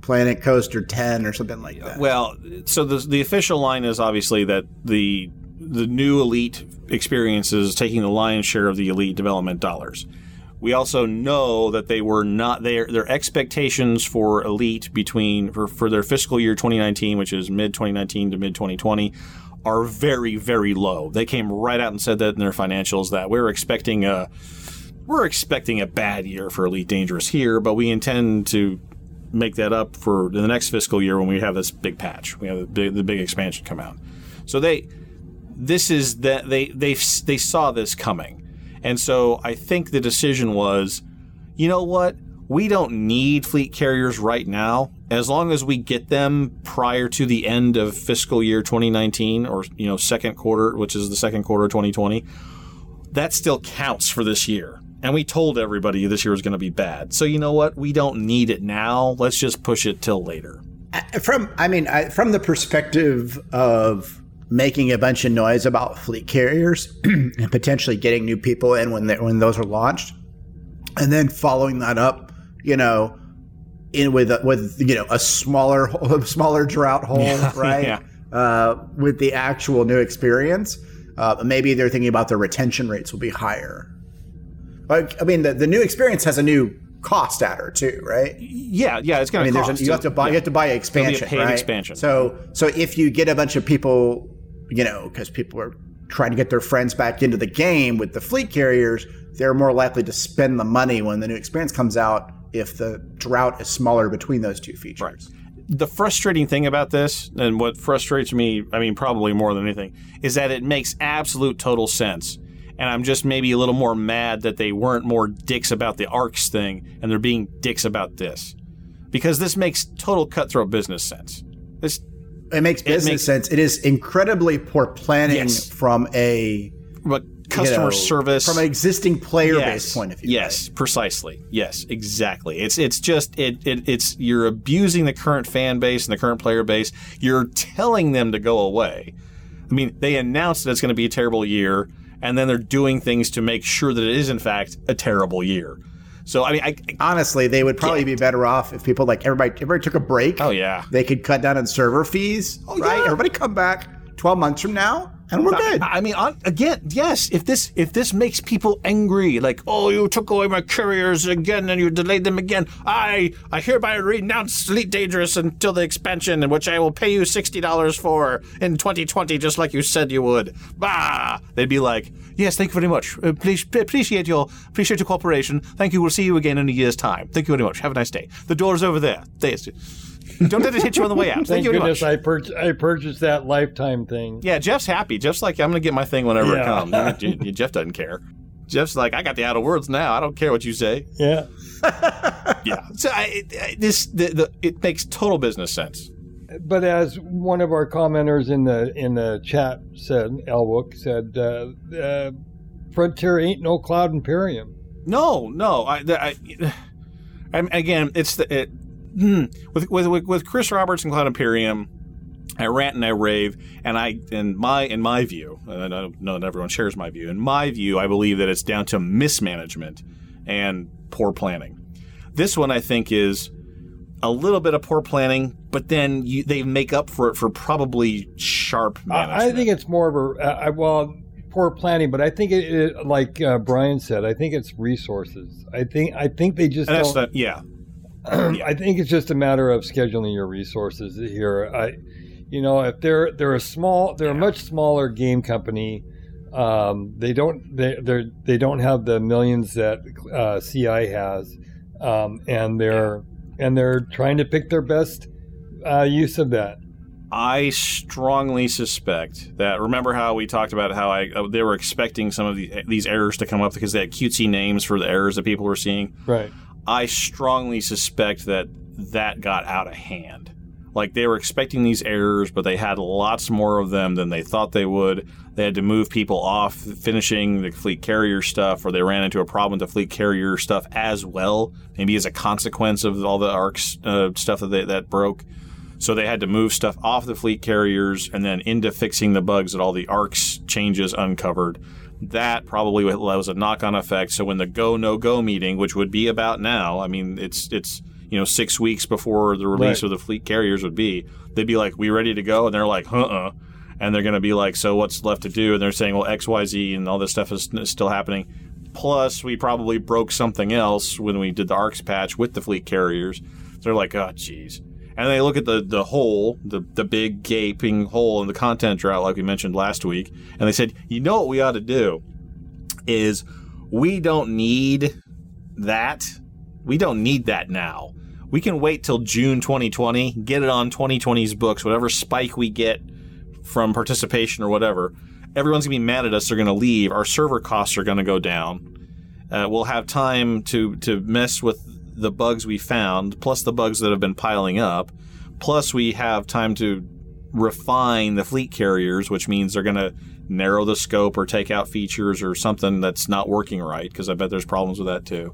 Planet Coaster 10 or something like that. Well, so the the official line is obviously that the the new elite experience is taking the lion's share of the elite development dollars. We also know that they were not their their expectations for elite between for, for their fiscal year 2019, which is mid 2019 to mid 2020, are very very low. They came right out and said that in their financials that we're expecting a we're expecting a bad year for Elite Dangerous here, but we intend to make that up for the next fiscal year when we have this big patch. We have the big, the big expansion come out. So they, this is that they they they saw this coming, and so I think the decision was, you know what, we don't need fleet carriers right now. As long as we get them prior to the end of fiscal year 2019 or you know second quarter, which is the second quarter of 2020, that still counts for this year. And we told everybody this year was going to be bad. So you know what? We don't need it now. Let's just push it till later. From I mean, I, from the perspective of making a bunch of noise about fleet carriers and potentially getting new people in when they, when those are launched, and then following that up, you know, in with a, with you know a smaller a smaller drought hole, Yeah, right? yeah. Uh, with the actual new experience, uh, maybe they're thinking about the retention rates will be higher. Like, I mean, the, the new experience has a new cost adder too, right? Yeah, yeah, it's going I mean, to there's cost. a, you have to buy Yeah. you have to buy an expansion, paid right? expansion. So so if you get a bunch of people, you know, because people are trying to get their friends back into the game with the fleet carriers, they're more likely to spend the money when the new experience comes out if the drought is smaller between those two features. Right. the frustrating thing about this, and what frustrates me, I mean, probably more than anything, is that it makes absolute total sense. And I'm just maybe a little more mad that they weren't more dicks about the ARX thing and they're being dicks about this. Because this makes total cutthroat business sense. This, It makes business makes- sense. It is incredibly poor planning Yes. from a but you customer know, service. from an existing player yes, based point of view. Yes, precisely. Yes, exactly. It's it's just it, it it's you're abusing the current fan base and the current player base. You're telling them to go away. I mean, they announced that it's going to be a terrible year, and then they're doing things to make sure that it is in fact a terrible year. So I mean, I, Honestly, they would probably be better off if people like everybody everybody took a break. oh yeah, They could cut down on server fees, oh, right? yeah. Everybody come back 12 months from now and we're good. I mean, on, again, yes. If this if this makes people angry, like, oh, you took away my couriers again and you delayed them again, I I hereby renounce Elite Dangerous until the expansion, in which I will pay you sixty dollars for in 2020, just like you said you would. Bah! They'd be like, yes, thank you very much. Uh, please appreciate your appreciate your cooperation. Thank you. We'll see you again in a year's time. Thank you very much. Have a nice day. The door's over there. There's, don't let it hit you on the way out. Thank, Thank you very goodness much. I, pur- I purchased that lifetime thing. Yeah, Jeff's happy. Jeff's like, I'm gonna get my thing whenever it comes. Jeff doesn't care. Jeff's like, I got the out of words now. I don't care what you say. Yeah. Yeah. So I, it, I- this the, the it makes total business sense. But as one of our commenters in the in the chat said, Elwook said, uh, uh, Frontier ain't no Cloud Imperium. No, no. I, the- I, I'm again. It's the it, with, with with with Chris Roberts and Cloud Imperium. I rant and I rave, and I in my in my view, and I don't know that everyone shares my view. In my view, I believe that it's down to mismanagement and poor planning. This one, I think, is a little bit of poor planning, but then you, they make up for it for probably sharp management. I, think it's more of a uh, I- well poor planning, but I think it, it like uh, Brian said, I think it's resources. I think I think they just And don't. the, yeah. I think it's just a matter of scheduling your resources here. I, you know, if they're they're a small, they're a much smaller game company. Um, they don't they they they don't have the millions that uh, CI has, um, and they're and they're trying to pick their best uh, use of that. I strongly suspect that. Remember how we talked about how I uh, they were expecting some of the, these errors to come up because they had cutesy names for the errors that people were seeing. Right. I strongly suspect that that got out of hand. Like they were expecting these errors, but they had lots more of them than they thought they would. They had to move people off finishing the fleet carrier stuff, or they ran into a problem with the fleet carrier stuff as well, maybe as a consequence of all the ARX uh, stuff that they, that broke. So they had to move stuff off the fleet carriers and then into fixing the bugs that all the ARX changes uncovered. That probably was a knock-on effect. So when the go no go meeting, which would be about now, I mean it's it's you know six weeks before the release Right. of the fleet carriers would be, they'd be like, "We ready to go?" And they're like, "Uh uh," and they're going to be like, "So what's left to do?" And they're saying, "Well, X Y Z and all this stuff is, is still happening." Plus, we probably broke something else when we did the ARX patch with the fleet carriers. So they're like, oh, geez. And they look at the, the hole, the, the big gaping hole in the content drought, like we mentioned last week, and they said, you know what we ought to do is we don't need that. We don't need that now. We can wait till June 2020, get it on 2020's books, whatever spike we get from participation or whatever. Everyone's gonna be mad at us. They're gonna leave. Our server costs are gonna go down. Uh, we'll have time to to mess with the bugs we found, plus the bugs that have been piling up. Plus, we have time to refine the fleet carriers, which means they're gonna narrow the scope or take out features or something that's not working right. Because I bet there's problems with that too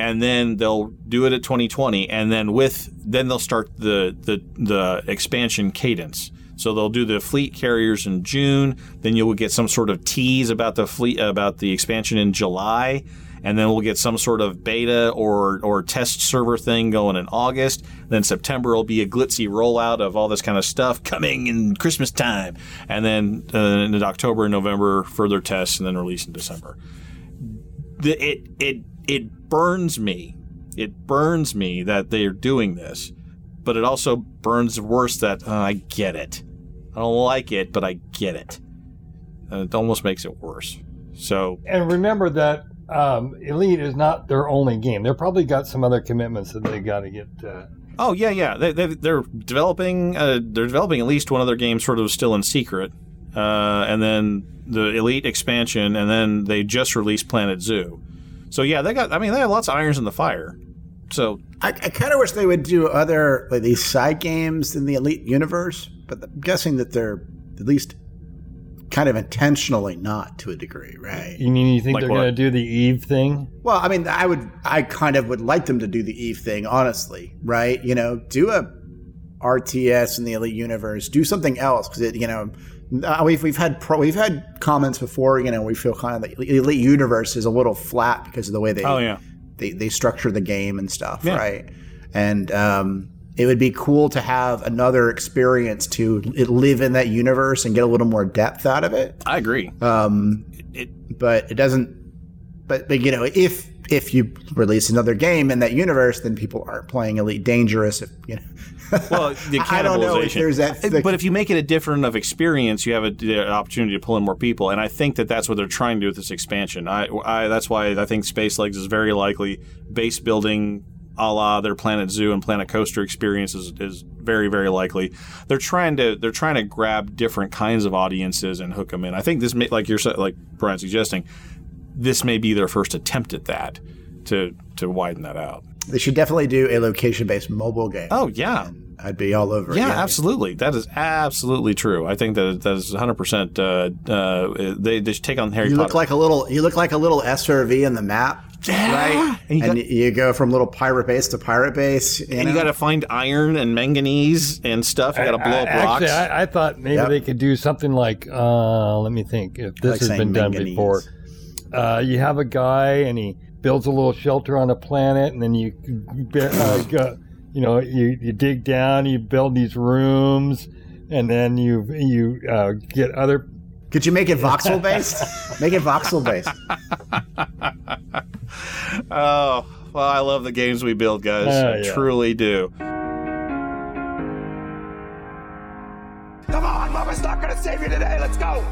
and then they'll do it at 2020 and then with then they'll start the the the expansion cadence so they'll do the fleet carriers in June then you'll get some sort of tease about the fleet about the expansion in July and then we'll get some sort of beta or or test server thing going in August then September will be a glitzy rollout of all this kind of stuff coming in Christmas time and then uh, in October and November further tests and then release in December the, it it it burns me. It burns me that they're doing this, but it also burns worse that uh, I get it. I don't like it, but I get it. And it almost makes it worse. So And remember that um, Elite is not their only game. They've probably got some other commitments that they got to get. Uh, Oh yeah, yeah. They, they, they're developing. Uh, they're developing at least one other game, sort of still in secret, uh, and then the Elite expansion, and then they just released Planet Zoo. So yeah, they got. I mean, they have lots of irons in the fire. So I, I kind of wish they would do other like these side games in the Elite universe, but I'm guessing that they're at least kind of intentionally not to a degree, right? you mean you think Like they're going to do the Eve thing? Well, I mean, I would, I kind of would like them to do the Eve thing, honestly, right? You know, do a RTS in the Elite universe, do something else because it, you know, uh, we've we've had pro, we've had comments before, you know, we feel kind of the Elite universe is a little flat because of the way they oh yeah, they, they structure the game and stuff, Yeah. right? And um, it would be cool to have another experience to live in that universe and get a little more depth out of it. I agree. Um, It, but it doesn't. But, but you know, if if you release another game in that universe, then people aren't playing Elite Dangerous. If you know, well, the cannibalization. I don't know if there's that. the- but if you make it a different of experience, you have a, the opportunity to pull in more people, and I think that that's what they're trying to do with this expansion. I, I that's why I think Space Legs is very likely base building, a la their Planet Zoo and Planet Coaster experience is, is very very likely. They're trying to they're trying to grab different kinds of audiences and hook them in. I think this may like you're like Brian suggesting, this may be their first attempt at that to to widen that out. they should definitely do a location-based mobile game. Oh yeah, I'd be all over. it. Yeah, absolutely. That is absolutely true. I think that that is 100. percent uh, uh, They they should take on Harry You Potter. look like a little. You look like a little SRV in the map, right? And you And, got- you go from little pirate base to pirate base. You and you got to find iron and manganese and stuff. You got to blow up rocks. Actually, I, I thought maybe Yep. they could do something like, uh, let me think, if this like has saying been done before. Uh, you have a guy and he builds a little shelter on a planet, and then you, uh, go, you know, you, you dig down, you build these rooms, and then you you uh, get other. Could you make it voxel based? make it voxel based. oh, well, I love the games we build, guys. Uh, I yeah. truly do. Come on, Mama's not gonna save you today. Let's go.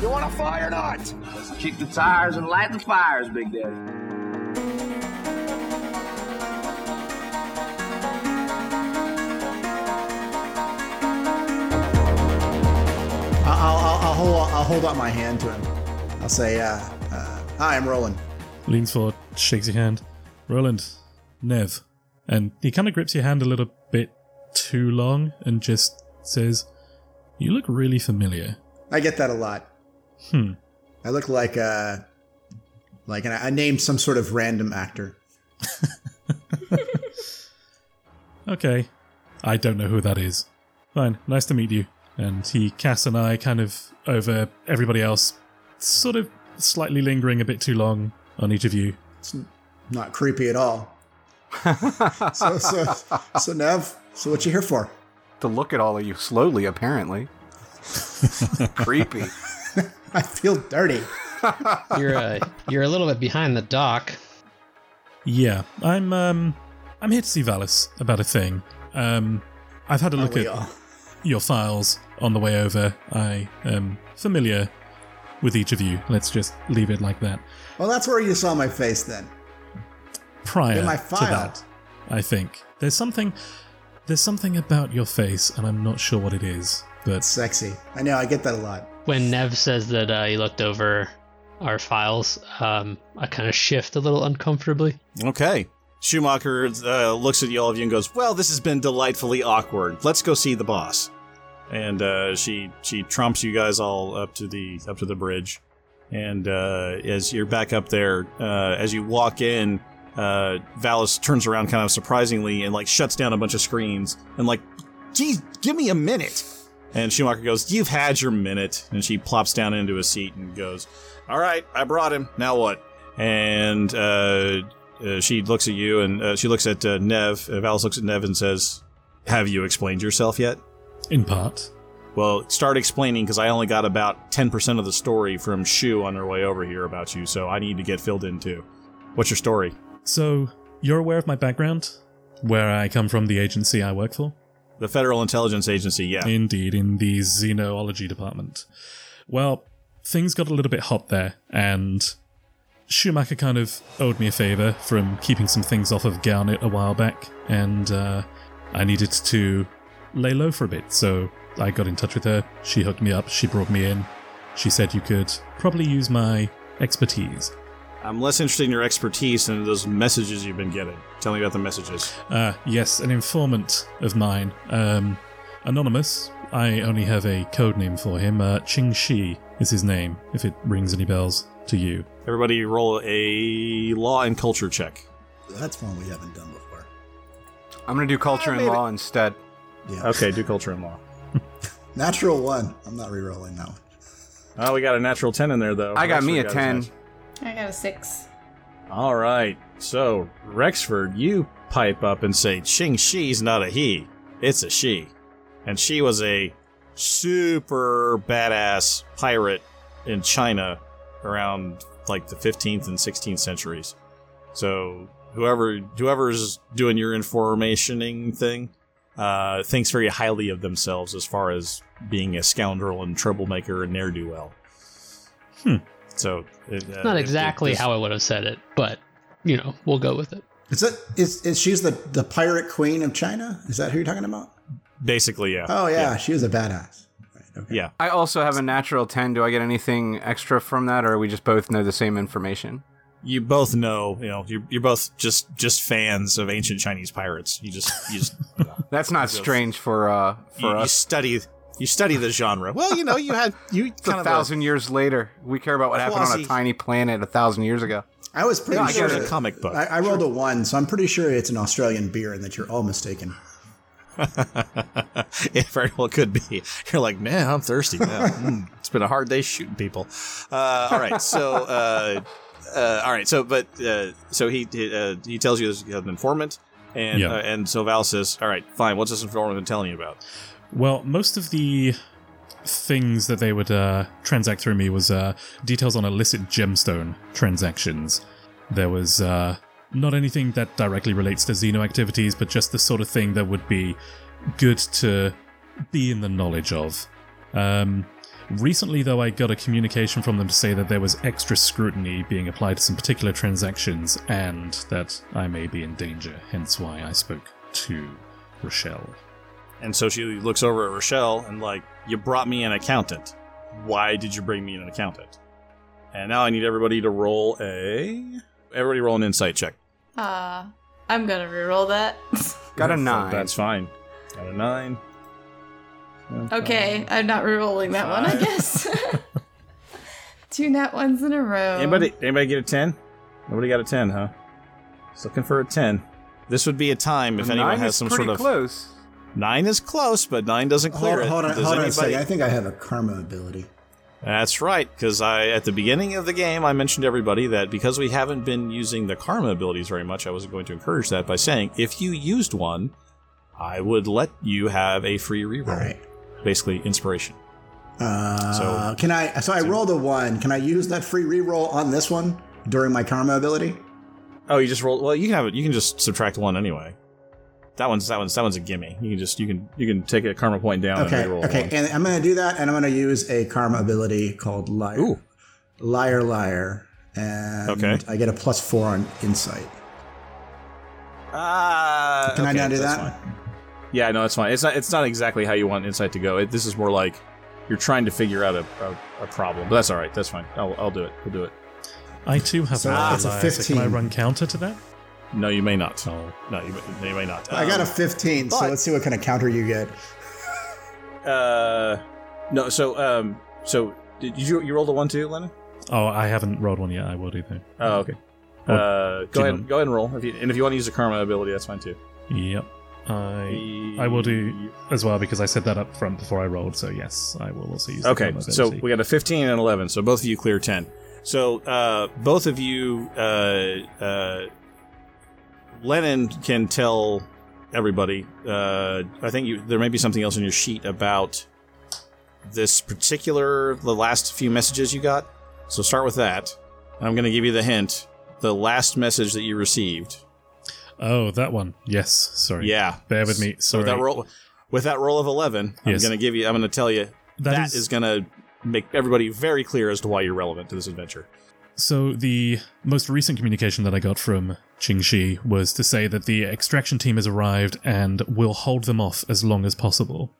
You wanna fly or not? Let's kick the tires and light the fires, Big Daddy. I'll, I'll, I'll hold. I'll hold out my hand to him. I'll say, uh, uh, "Hi, I'm Roland." Leans forward, shakes your hand. Roland, Nev. And he kind of grips your hand a little bit too long and just says, You look really familiar. I get that a lot. Hmm. I look like uh, like and I, I named some sort of random actor. Okay. I don't know who that is. Fine, nice to meet you. And he casts an eye kind of over everybody else, sort of slightly lingering a bit too long on each of you. It's not creepy at all. so, so, so Nev. So what you here for? To look at all of you slowly, apparently. Creepy. I feel dirty. You're uh, you're a little bit behind the dock. Yeah, I'm um I'm here to see Valis about a thing. Um I've had a look at all? your files on the way over. I am familiar with each of you. Let's just leave it like that. Well, that's where you saw my face then. Prior In my to that, I think there's something there's something about your face, and I'm not sure what it is. But Sexy. I know. I get that a lot. When Nev says that uh, he looked over our files, um, I kind of shift a little uncomfortably. Okay. Schumacher uh, looks at all of you and goes, "Well, this has been delightfully awkward. Let's go see the boss." And uh, she she trumps you guys all up to the up to the bridge. And uh, as you're back up there, uh, as you walk in, uh, Valis turns around kind of surprisingly and like shuts down a bunch of screens and like, "Geez, give me a minute." And Schumacher goes, "You've had your minute." And she plops down into a seat and goes, "All right, I brought him. Now what?" And uh, uh, she looks at you and uh, she looks at Nev. Valis looks at Nev and says, "Have you explained yourself yet?" In part, Well, start explaining because I only got about ten percent of the story from Shu on her way over here about you, so I need to get filled in too. What's your story? so you're aware of my background, where I come from, the agency I work for. The Federal Intelligence Agency, yeah. Indeed, in the xenology department. Well, things got a little bit hot there, and Schumacher kind of owed me a favor from keeping some things off of Garnet a while back, and uh, I needed to lay low for a bit, so I got in touch with her. She hooked me up, she brought me in. She said you could probably use my expertise. I'm less interested in your expertise than those messages you've been getting. Tell me about the messages. Uh, yes, an informant of mine. Um, anonymous. I only have a code name for him. Uh, Ching Shih is his name, if it rings any bells to you. Everybody roll a law and culture check. That's one we haven't done before. I'm going to do culture and law instead. Yeah. Okay, do culture and law. Natural one. I'm not re-rolling that one. Oh, we got a natural 10 in there, though. I got me a Rexford 10. his I got a six. All right. So, Rexford, you pipe up and say, Ching Shih's not a he, it's a she. And she was a super badass pirate in China around like the 15th and 16th centuries. So whoever whoever's doing your informationing thing uh, thinks very highly of themselves as far as being a scoundrel and troublemaker and ne'er do well. Hmm. So it, uh, Not exactly it- how I would have said it, but you know, we'll go with it. Is that is, is she's the the pirate queen of China? Is that who you're talking about? Basically, yeah. Oh yeah, she was a badass. Yeah. I also have a natural 10. Do I get anything extra from that, or we just both know the same information? You both know, you know, you're, you're both just just fans of ancient Chinese pirates. You just you just That's not strange for uh for you, you study you study the genre. Well, you know, you had you It's a of thousand years later. We care about what happened on a tiny planet a thousand years ago. I was pretty Yeah, sure get it. a comic book. I, I rolled a one, so I'm pretty sure it's an Australian beer, and that you're all mistaken. it very well could be. You're like, man, I'm thirsty. Man. Mm, it's been a hard day shooting people. Uh, all right, so uh, uh, all right, so but uh, so he he, uh, he tells you there's an informant, and Yeah. uh, and so Val says, all right, fine. What's this informant been telling you about? Well, most of the things that they would uh, transact through me was uh, details on illicit gemstone transactions. There was uh, not anything that directly relates to Xeno activities, but just the sort of thing that would be good to be in the knowledge of. Um, recently, though, I got a communication from them to say that there was extra scrutiny being applied to some particular transactions and that I may be in danger, hence why I spoke to Rochelle. And so she looks over at Rochelle and like, you brought me an accountant. Why did you bring me an accountant? And now I need everybody to roll a everybody roll an insight check. Uh, I'm gonna reroll that. Got a nine. That's fine. Got a nine. Okay, I'm not rerolling that one, I guess. Two nat ones in a row. Anybody anybody get a ten? Nobody got a ten, huh? Just looking for a ten. This would be a time if A anyone nine has is some pretty sort of close. nine is close, but nine doesn't clear Hold, it. hold on, Does hold on a anybody- second. I think I have a karma ability. That's right, because I at the beginning of the game I mentioned to everybody that because we haven't been using the karma abilities very much, I wasn't going to encourage that by saying if you used one, I would let you have a free reroll. All right. Basically, inspiration. Uh, So- can I? So I rolled a one. Can I use that free reroll on this one during my karma ability? Oh, you just roll. Well, you can have it. You can just subtract one anyway. That one's that one's that one's a gimme. You can just you can you can take a karma point down Okay. and reroll Okay. one. And I'm going to do that, and I'm going to use a karma ability called liar. Ooh. Liar, liar, and Okay. I get a plus four on insight. Ah, Can I okay, not do that? fine. Yeah, no, it's fine. It's not. It's not exactly how you want insight to go. It, this is more like you're trying to figure out a, a, a problem. But that's all right. That's fine. I'll, I'll do it. We'll do it. I too have So a it's a liar, so can I 15. run counter to that? No, you may not. Oh. No, you, may- you may not. I got a Um, 15, so let's see what kind of counter you get. Uh, no. So um, so did you you rolled a one too, Lennon? Oh, I haven't rolled one yet. I will do though. Oh, okay. Uh, go ahead. want- Go ahead and roll. If you, and if you want to use a karma ability, that's fine too. Yep. I I will do as well because I said that up front before I rolled. So yes, I will also use. Okay, so we got a 15 and 11, so both of you clear 10. So uh, both of you, uh, uh, Lennon can tell everybody. Uh, I think you, there may be something else on your sheet about this particular, the last few messages you got. So start with that. I'm going to give you the hint. The last message that you received. Oh, that one. Yes. Sorry. Yeah. Bear with me. So Sorry. with that roll, with that roll of 11, Yes. I'm going to give you, I'm going to tell you That that is- is going to make everybody very clear as to why you're relevant to this adventure. So the most recent communication that I got from Ching Shih was to say that the extraction team has arrived and will hold them off as long as possible.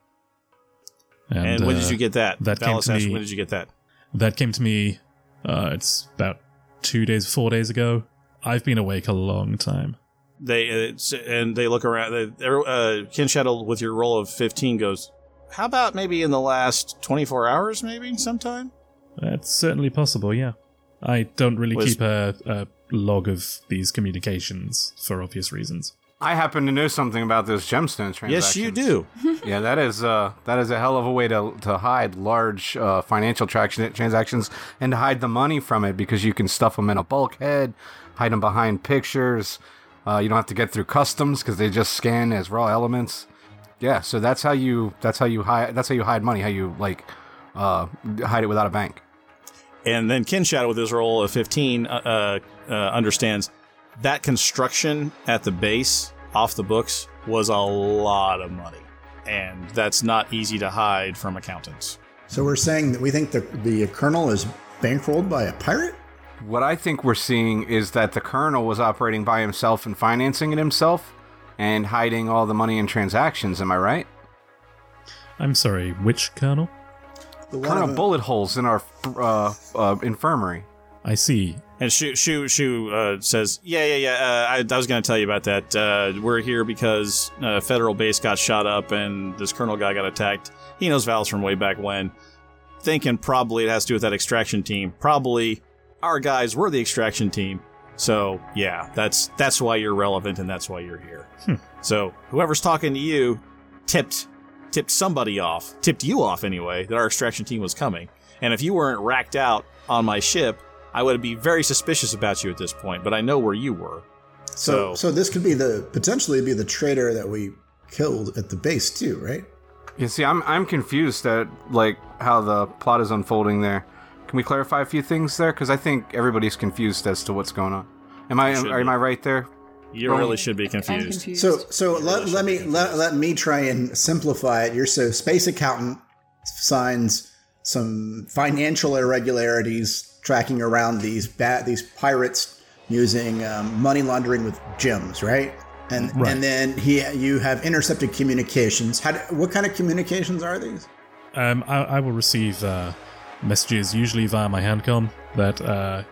And, when uh, did you get that? That came Valis to asked, me. when did you get that? That came to me. Uh, it's about two days, four days ago. I've been awake a long time. They uh, it's- and they look around. They, uh, Ken Shadow, with your roll of 15, goes, How about maybe in the last 24 hours, maybe sometime? That's certainly possible. Yeah, I don't really Was- keep a, a log of these communications for obvious reasons. I happen to know something about those gemstone transactions. Yes, you do. yeah, that is uh, that is a hell of a way to to hide large uh, financial traction transactions and to hide the money from it because you can stuff them in a bulkhead, hide them behind pictures. Uh, you don't have to get through customs because they just scan as raw elements. Yeah, so that's how you that's how you hide that's how you hide money. How you like uh, hide it without a bank. And then Ken Shadow with his roll of 15 uh, uh, uh, understands that construction at the base off the books was a lot of money. And that's not easy to hide from accountants. So we're saying that we think the, the colonel is bankrolled by a pirate? What I think we're seeing is that the colonel was operating by himself and financing it himself and hiding all the money and transactions. Am I right? I'm sorry, which colonel? The Colonel bullet holes in our uh, uh, infirmary. I see. And Shu Shu Shu uh, says, "Yeah, yeah, yeah. Uh, I, I was going to tell you about that. Uh, we're here because uh, federal base got shot up and this colonel guy got attacked. He knows Val's from way back when. Thinking probably it has to do with that extraction team. Probably our guys were the extraction team. So yeah, that's that's why you're relevant and that's why you're here. Hmm. So whoever's talking to you tipped tipped somebody off, tipped you off anyway, that our extraction team was coming. And if you weren't racked out on my ship, I would be very suspicious about you at this point. But I know where you were. So, so this could be the potentially be the traitor that we killed at the base too, right? You see, I'm I'm confused at like how the plot is unfolding there. Can we clarify a few things there? Because I think everybody's confused as to what's going on. Am I Should am. I right there? You really should be confused. So so let, let me let, let me try and simplify it. You're so space accountant signs some financial irregularities tracking around these bat these pirates using um, money laundering with gems, right? And Right. and then he you have intercepted communications. How do, what kind of communications are these? Um, I, I will receive uh, messages usually via my handcom that uh,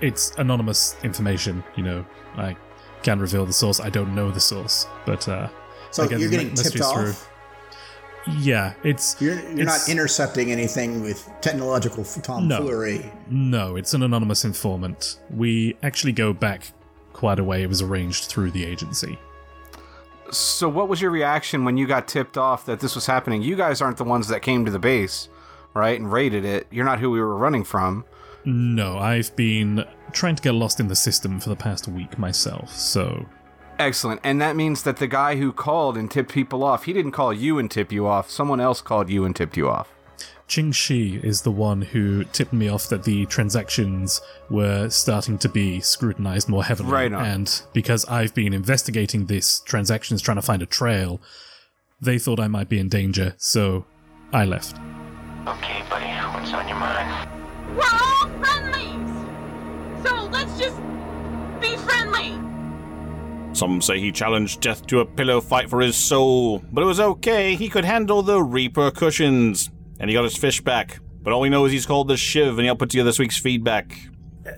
it's anonymous information. You know, I can't reveal the source. I don't know the source, but uh, So I get you're me- getting tipped messages through. off. Yeah, it's You're, you're it's- not intercepting anything with technological tomfoolery. No, it's an anonymous informant. We actually go back quite a way. It was arranged through the agency. So, what was your reaction when you got tipped off that this was happening? You guys aren't the ones that came to the base, right, and raided it. You're not who we were running from. No, I've been trying to get lost in the system for the past week myself, so Excellent. And that means that the guy who called and tipped people off, he didn't call you and tip you off. Someone else called you and tipped you off. Ching Shih is the one who tipped me off that the transactions were starting to be scrutinized more heavily. Right on. And because I've been investigating this transactions trying to find a trail, they thought I might be in danger, so I left. Okay, buddy, what's on your mind? We're all friendlies! So let's just be friendly! Some say he challenged death to a pillow fight for his soul, but it was okay. He could handle the repercussions. And he got his fish back. But all we know is he's called the Shiv, and he'll put together this week's feedback.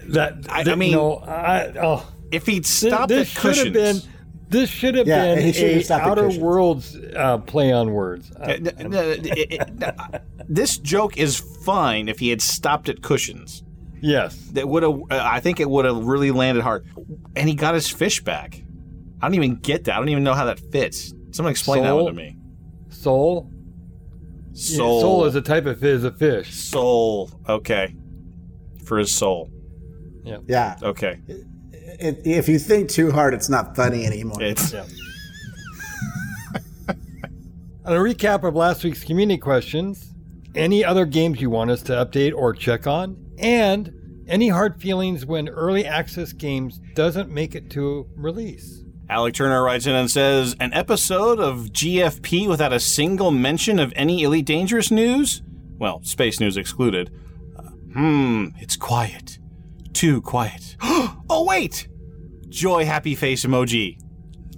That I, I mean, no, I, oh, if he'd this, stopped this at should have cushions, been. This should have Yeah, been he should have a stopped Outer. Worlds uh, play on words. Uh, n- n- it- it- this joke is fine if he had stopped at cushions. yes, That would have. Uh, I think it would have really landed hard. And he got his fish back. I don't even get that. I don't even know how that fits. Someone explain that one to me. soul. Yeah, Soul. sole is a type of is a fish. soul. Okay. For his soul. Yeah. Okay. It, if you think too hard, it's not funny anymore. It's Yeah. On a recap of last week's community questions, any other games you want us to update or check on, and any hard feelings when early access games doesn't make it to release. Alec Turner writes in and says, An episode of GFP without a single mention of any Elite Dangerous news? Well, space news excluded. Uh, hmm, it's quiet. Too quiet. oh, wait! Joy happy face emoji.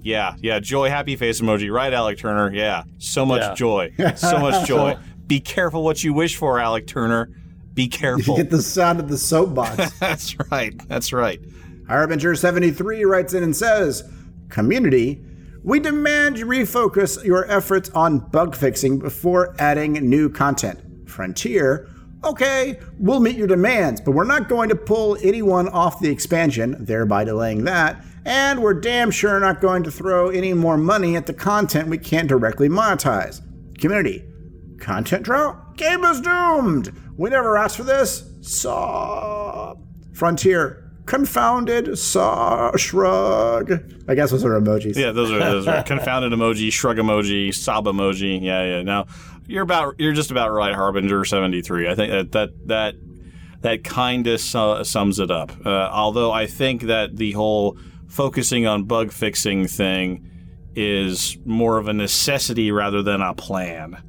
Yeah, yeah, joy happy face emoji. Right, Alec Turner. Yeah, so much Yeah. joy. So much joy. Be careful what you wish for, Alec Turner. Be careful. You get the sound of the soapbox. That's right. That's right. Harbinger73 writes in and says, Community, we demand you refocus your efforts on bug fixing before adding new content. Frontier, okay, we'll meet your demands, but we're not going to pull anyone off the expansion, thereby delaying that. And we're damn sure not going to throw any more money at the content we can't directly monetize. Community, content drought? Game is doomed! We never asked for this. Sob. Frontier, confounded saw shrug. I guess those are emojis. Yeah, those are those are confounded emoji, shrug emoji, sob emoji. Yeah, yeah. Now you're about you're just about right, Harbinger seventy three. I think that that that that kind of su- sums it up. Uh, although I think that the whole focusing on bug fixing thing is more of a necessity rather than a plan.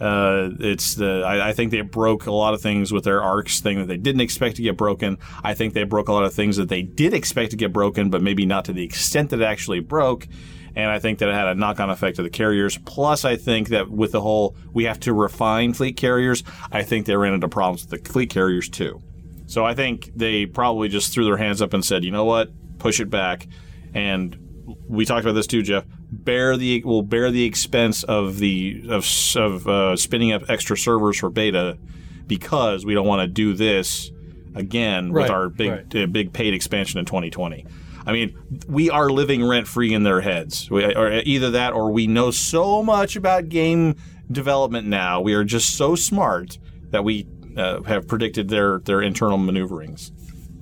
Uh, it's the I, I, think they broke a lot of things with their ARX thing that they didn't expect to get broken. I think they broke a lot of things that they did expect to get broken, but maybe not to the extent that it actually broke. And I think that it had a knock-on effect to the carriers. Plus, I think that with the whole we have to refine fleet carriers, I think they ran into problems with the fleet carriers too. So I think they probably just threw their hands up and said, you know what, push it back. And we talked about this too, Jeff bear the will bear the expense of the of, of uh, spinning up extra servers for beta because we don't want to do this again Right, with our big right. uh, big paid expansion in 2020. I mean, we are living rent free in their heads. We, or either that, or we know so much about game development now. We are just so smart that we uh, have predicted their their internal maneuverings.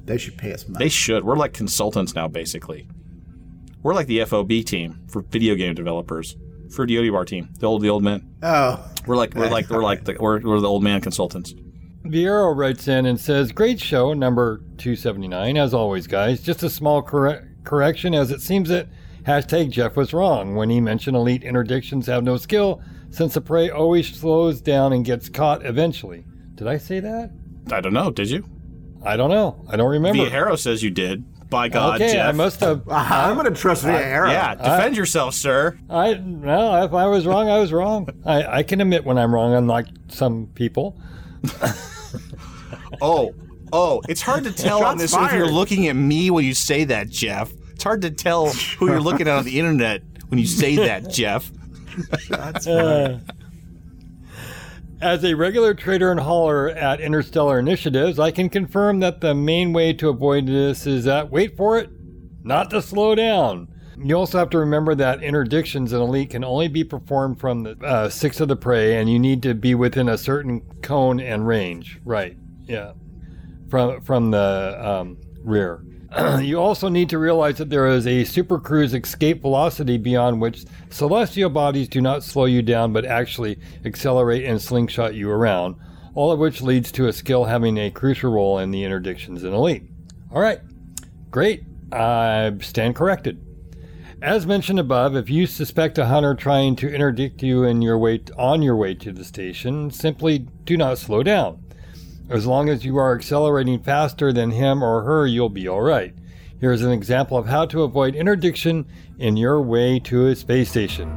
They should pay us money. They should. We're like consultants now, basically. We're like the FOB team for video game developers. For the Yodi Bar team, the old the old men. Oh, We're like we're like we're like the, we're, we're the old man consultants. Viero writes in and says, Great show, number 279. As always, guys, just a small corre- correction as it seems that hashtag Jeff was wrong when he mentioned elite interdictions have no skill since the prey always slows down and gets caught eventually. Did I say that? I don't know. Did you? I don't know. I don't remember. Vieiro says you did. By God, okay, Jeff. I must have. I'm going to trust Vieira. Yeah, defend yourself, sir. I no. If I was wrong, I was wrong. I, I can admit when I'm wrong, unlike some people. Oh, oh, it's hard to tell on Shots this if you're looking at me when you say that, Jeff. It's hard to tell who you're looking at on the internet when you say that, Jeff. Uh, as a regular trader and hauler at Interstellar Initiatives, I can confirm that the main way to avoid this is that, wait for it, not to slow down. You also have to remember that interdictions in Elite can only be performed from the uh, six of the prey, and you need to be within a certain cone and range. Right? Yeah, from from the um, rear. you also need to realize that there is a super cruise escape velocity beyond which celestial bodies do not slow you down but actually accelerate and slingshot you around, all of which leads to a skill having a crucial role in the interdictions in Elite. All right, great. I stand corrected. As mentioned above, if you suspect a hunter trying to interdict you in your way on your way to the station, simply do not slow down. As long as you are accelerating faster than him or her, you'll be all right. Here's an example of how to avoid interdiction in your way to a space station.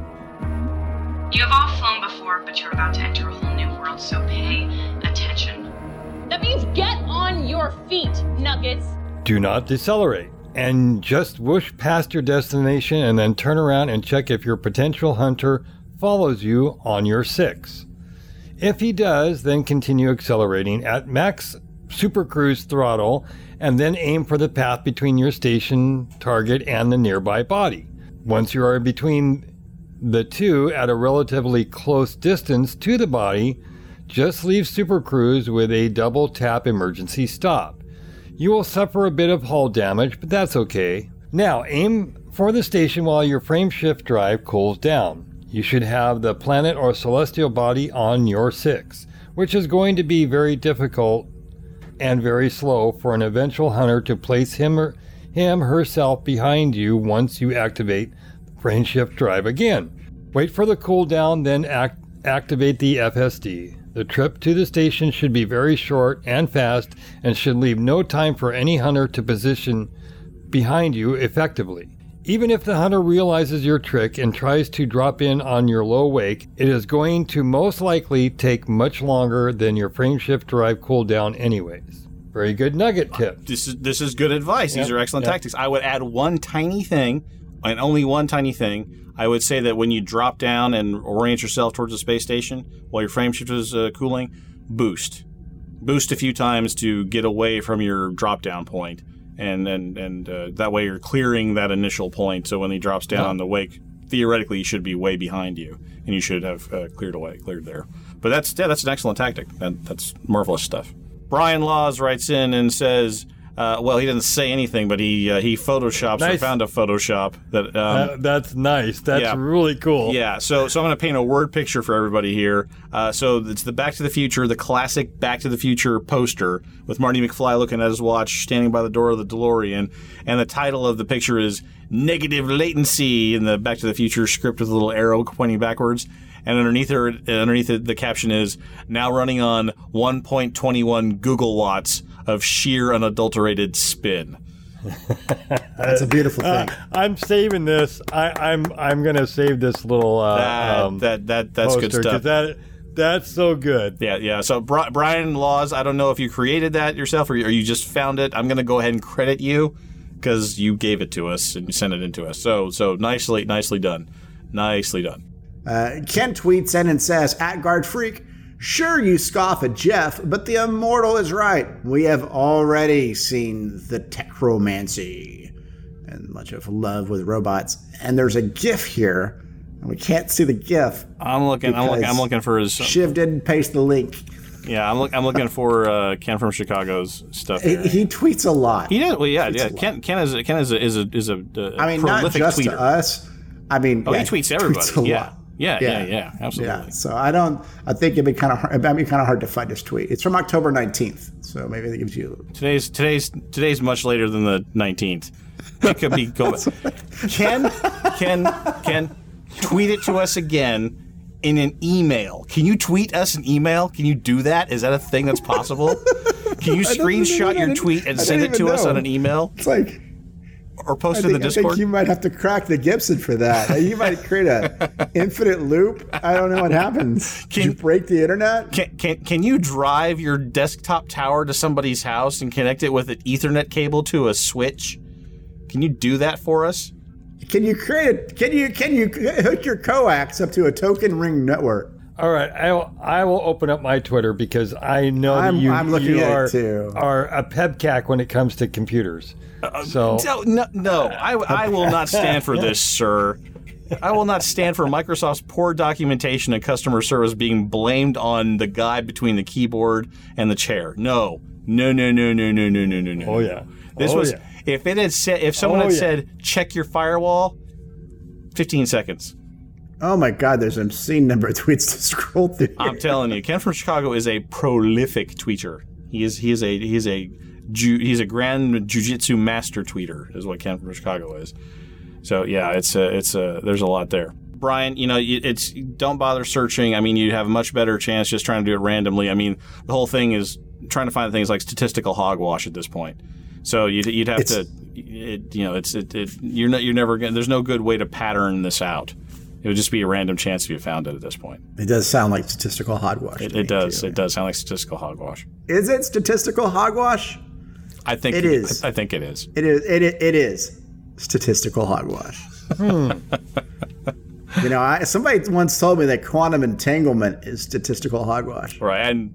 You have all flown before, but you're about to enter a whole new world, so pay attention. That means get on your feet, Nuggets. Do not decelerate and just whoosh past your destination and then turn around and check if your potential hunter follows you on your six. If he does, then continue accelerating at max super cruise throttle and then aim for the path between your station target and the nearby body. Once you are between the two at a relatively close distance to the body, just leave Super Cruise with a double tap emergency stop. You will suffer a bit of hull damage, but that's okay. Now, aim for the station while your frame shift drive cools down. You should have the planet or celestial body on your 6, which is going to be very difficult and very slow for an eventual hunter to place him or him herself behind you once you activate the frame shift drive again. Wait for the cooldown, then act- activate the FSD. The trip to the station should be very short and fast and should leave no time for any hunter to position behind you effectively. Even if the hunter realizes your trick and tries to drop in on your low wake, it is going to most likely take much longer than your frame shift drive cooldown anyways. Very good nugget tip. This is this is good advice. These are excellent yep. tactics. I would add one tiny thing, and only one tiny thing. I would say that when you drop down and orient yourself towards the space station while your frame shift is uh, cooling, boost, boost a few times to get away from your drop down point, and and and uh, that way you're clearing that initial point. So when he drops down Yeah. on the wake, theoretically he should be way behind you, and you should have uh, cleared away, cleared there. But that's yeah, that's an excellent tactic. That, that's marvelous stuff. Brian Laws writes in and says, Uh, well, he didn't say anything, but he uh, he photoshops or Nice. found a Photoshop that. Um, That- that's nice. That's yeah. really cool. Yeah, so so I'm going to paint a word picture for everybody here. Uh, so it's the Back to the Future, the classic Back to the Future poster with Marty McFly looking at his watch, standing by the door of the DeLorean, and the title of the picture is "Negative Latency" in the Back to the Future script with a little arrow pointing backwards. And underneath her, underneath it, the caption is now running on 1.21 Google watts of sheer unadulterated spin. That's a beautiful thing. Uh, I'm saving this. I, I'm I'm gonna save this little uh, That- um, that- that- that's good stuff. That that's so good. Yeah, yeah. So Bri- Brian Laws, I don't know if you created that yourself or you, or you just found it. I'm going to go ahead and credit you because you gave it to us and you sent it in to us. So so nicely nicely done, nicely done. Uh, Ken tweets in and says, at Guard Freak, sure you scoff at Jeff, but the immortal is right. We have already seen the techromancy and much of love with robots. And there's a GIF here, and we can't see the GIF. I'm looking. I'm looking. I'm looking for his. Shiv didn't paste the link. Yeah, I'm, look, I'm looking for uh, Ken from Chicago's stuff. He, he tweets a lot. He did. Well, yeah, yeah. Ken, Ken is a, Ken is a, is a, is a, uh, I mean, not just tweeter. to us. I mean, Oh, yeah, he tweets everybody. tweets a yeah. lot. Yeah, yeah, yeah, absolutely. Yeah, so I don't. I think it'd be kind of hard. It'd be kind of hard to find his tweet. It's from October nineteenth, so maybe that gives you. Today's today's today's much later than the 19th. It could be going. Ken, Ken, Ken, tweet it to us again in an email. Can you tweet us an email? Can you do that? Is that a thing that's possible? Can you screenshot your tweet and send it to even us on an email It's like or post I it in think, the I think you might have to crack the Gibson for that. You might create a infinite loop. I don't know what happens. Can you break the internet? Can, can can you drive your desktop tower to somebody's house and connect it with an Ethernet cable to a switch? Can you do that for us? Can you create it? Can you can you hook your coax up to a token ring network? All right, I will, I will open up my Twitter because I know I'm- that you, I'm looking you at it are, too. are a PEBKAC when it comes to computers. Uh, uh, so No, no, no. I, I will not stand for this, sir. I will not stand for Microsoft's poor documentation and customer service being blamed on the guy between the keyboard and the chair. No, no, no, no, no, no, no, no, no, no. Oh, yeah. This Oh, was yeah. if it had said if someone Oh, had yeah. said check your firewall, fifteen seconds. Oh my God! There's an obscene number of tweets to scroll through. I'm telling you, Ken from Chicago is a prolific tweeter. He is he is a he is a ju- he's a grand jujitsu master tweeter is what Ken from Chicago is. So yeah, it's a, it's a, there's a lot there. Brian, you know, it's don't bother searching. I mean, you have a much better chance just trying to do it randomly. I mean, the whole thing is trying to find things like statistical hogwash at this point. So you'd, you'd have It's- to, it, you know, it's it, it, you're not you're never gonna. There's no good way to pattern this out. It would just be a random chance if you found it at this point. It does sound like statistical hogwash. It, it does. too. It does sound like statistical hogwash. Is it statistical hogwash? I think It is. I think it is. It is. It, it is statistical hogwash. Hmm. you know, I, somebody once told me that quantum entanglement is statistical hogwash. Right. And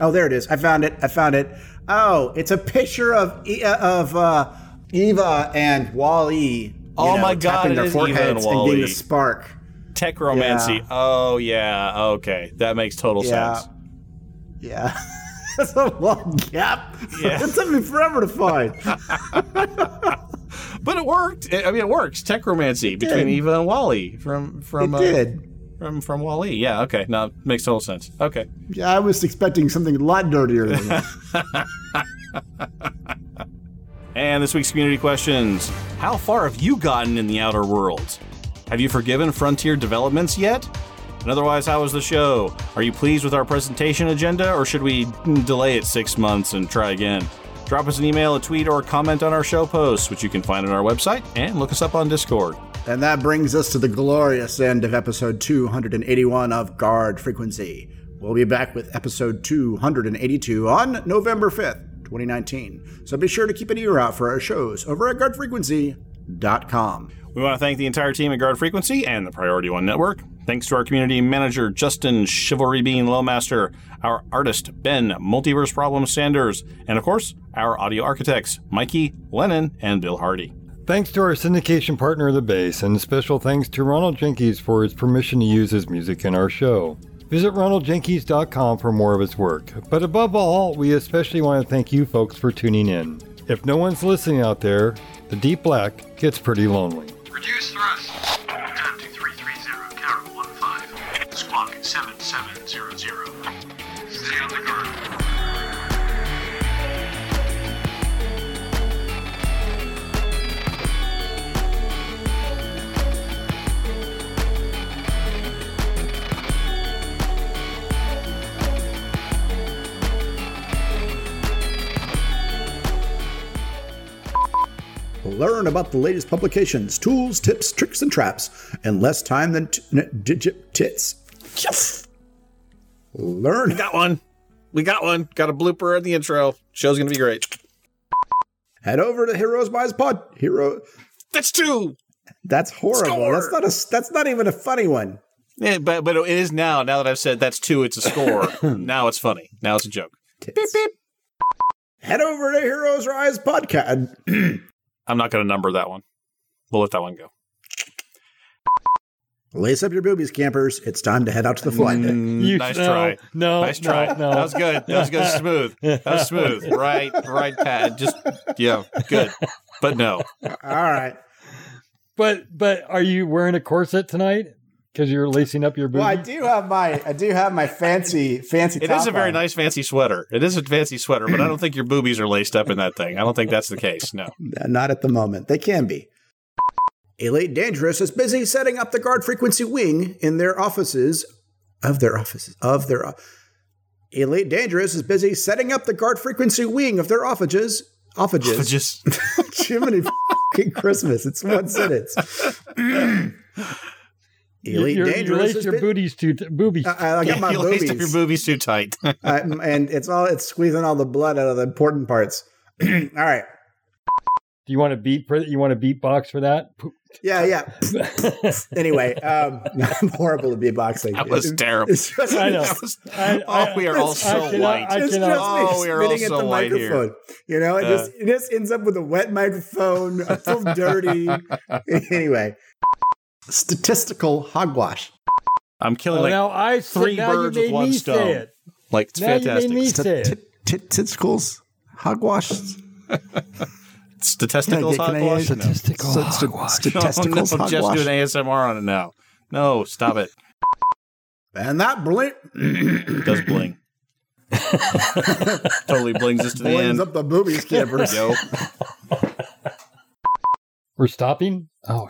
oh, there it is. I found it. I found it. Oh, it's a picture of uh, of uh, Eva and WALL-E. Oh my God, their is Eva and foreheads and, getting the spark. Techromancy. Yeah. Oh yeah. Okay, that makes total Yeah. sense. Yeah. That's a long gap. Yeah. it took me forever to find. But it worked. I mean, it works. Techromancy between. Eva and WALL-E from from It uh, did. from from WALL-E. Yeah. Okay. Now makes total sense. Okay. Yeah, I was expecting something a lot dirtier than that. And this week's community questions: How far have you gotten in the outer worlds? Have you forgiven Frontier Developments yet? And otherwise, how was the show? Are you pleased with our presentation agenda, or should we delay it six months and try again? Drop us an email, a tweet, or a comment on our show posts, which you can find on our website, and look us up on Discord. And that brings us to the glorious end of episode 281 of Guard Frequency. We'll be back with episode 282 on November 5th, 2019. So be sure to keep an ear out for our shows over at guardfrequency.com. We want to thank the entire team at Guard Frequency and the Priority One Network. Thanks to our community manager, Justin Chivalry Bean Lowmaster, our artist, Ben Multiverse Problem Sanders, and of course, our audio architects, Mikey, Lennon, and Bill Hardy. Thanks to our syndication partner, The Base, and special thanks to Ronald Jenkins for his permission to use his music in our show. Visit ronaldjenkins.com for more of his work. But above all, we especially want to thank you folks for tuning in. If no one's listening out there, the deep black gets pretty lonely. Reduce thrust. Time to 330, Carol 15. Squawk 7700. Learn about the latest publications, tools, tips, tricks, and traps in less time than t- n- digit tits. Yes. Learn. We got one. We got one. Got a blooper in the intro. Show's gonna be great. Head over to Heroes Buys Pod. Hero. That's two. That's horrible. Score. That's not a. That's not even a funny one. Yeah, but but it is now. Now that I've said that's two, it's a score. now it's funny. Now it's a joke. Beep beep. Head over to Heroes Rise Podcast. I'm not going to number that one. We'll let that one go. Lace up your boobies, campers. It's time to head out to the flight deck. Mm, you- nice no, try. no, nice try. no, no. That was good. That was good. Smooth. That was smooth. Right, right, Pat. Just yeah, good. But no. All right. But but are you wearing a corset tonight? Because you're lacing up your boobies. Well, I do have my I do have my fancy fancy. It top is a very on. nice fancy sweater. It is a fancy sweater, but I don't think your boobies are laced up in that thing. I don't think that's the case. No. Not at the moment. They can be. Elite Dangerous is busy setting up the guard frequency wing in their offices of their offices of their. o- Elite Dangerous is busy setting up the guard frequency wing of their offices. Offices. Offices. Jiminy fucking Christmas. It's one sentence. You- Elite you're- you Dangerous laced your bu- booties too t- boobies. I, I got my you laced up your boobies too tight. I- and it's all it's squeezing all the blood out of the important parts. all right. Do you want to beat? For, you want to beatbox for that? Yeah, yeah. anyway, um, I'm horrible at beatboxing. That was It- terrible. It's just, I know. Was- I- oh, we are all so I cannot- white. It's cannot- just me Oh, we are all spitting at so the white here. microphone. You know, it Uh. just it just ends up with a wet microphone. I feel dirty. anyway, statistical hogwash. I'm killing Oh, like now I said- three now you birds made with one me stone. say it. Like it's Now you fantastic. made me say it. Statisticals hogwash. Statisticals Can I- hogwash? Statistical hogwash. Statisticals no, no, just hogwash. do an ASMR on it now. No, stop it. And that blink does bling. totally blings us to the blings end. up the boobies, campers. Yo, We're stopping. Oh,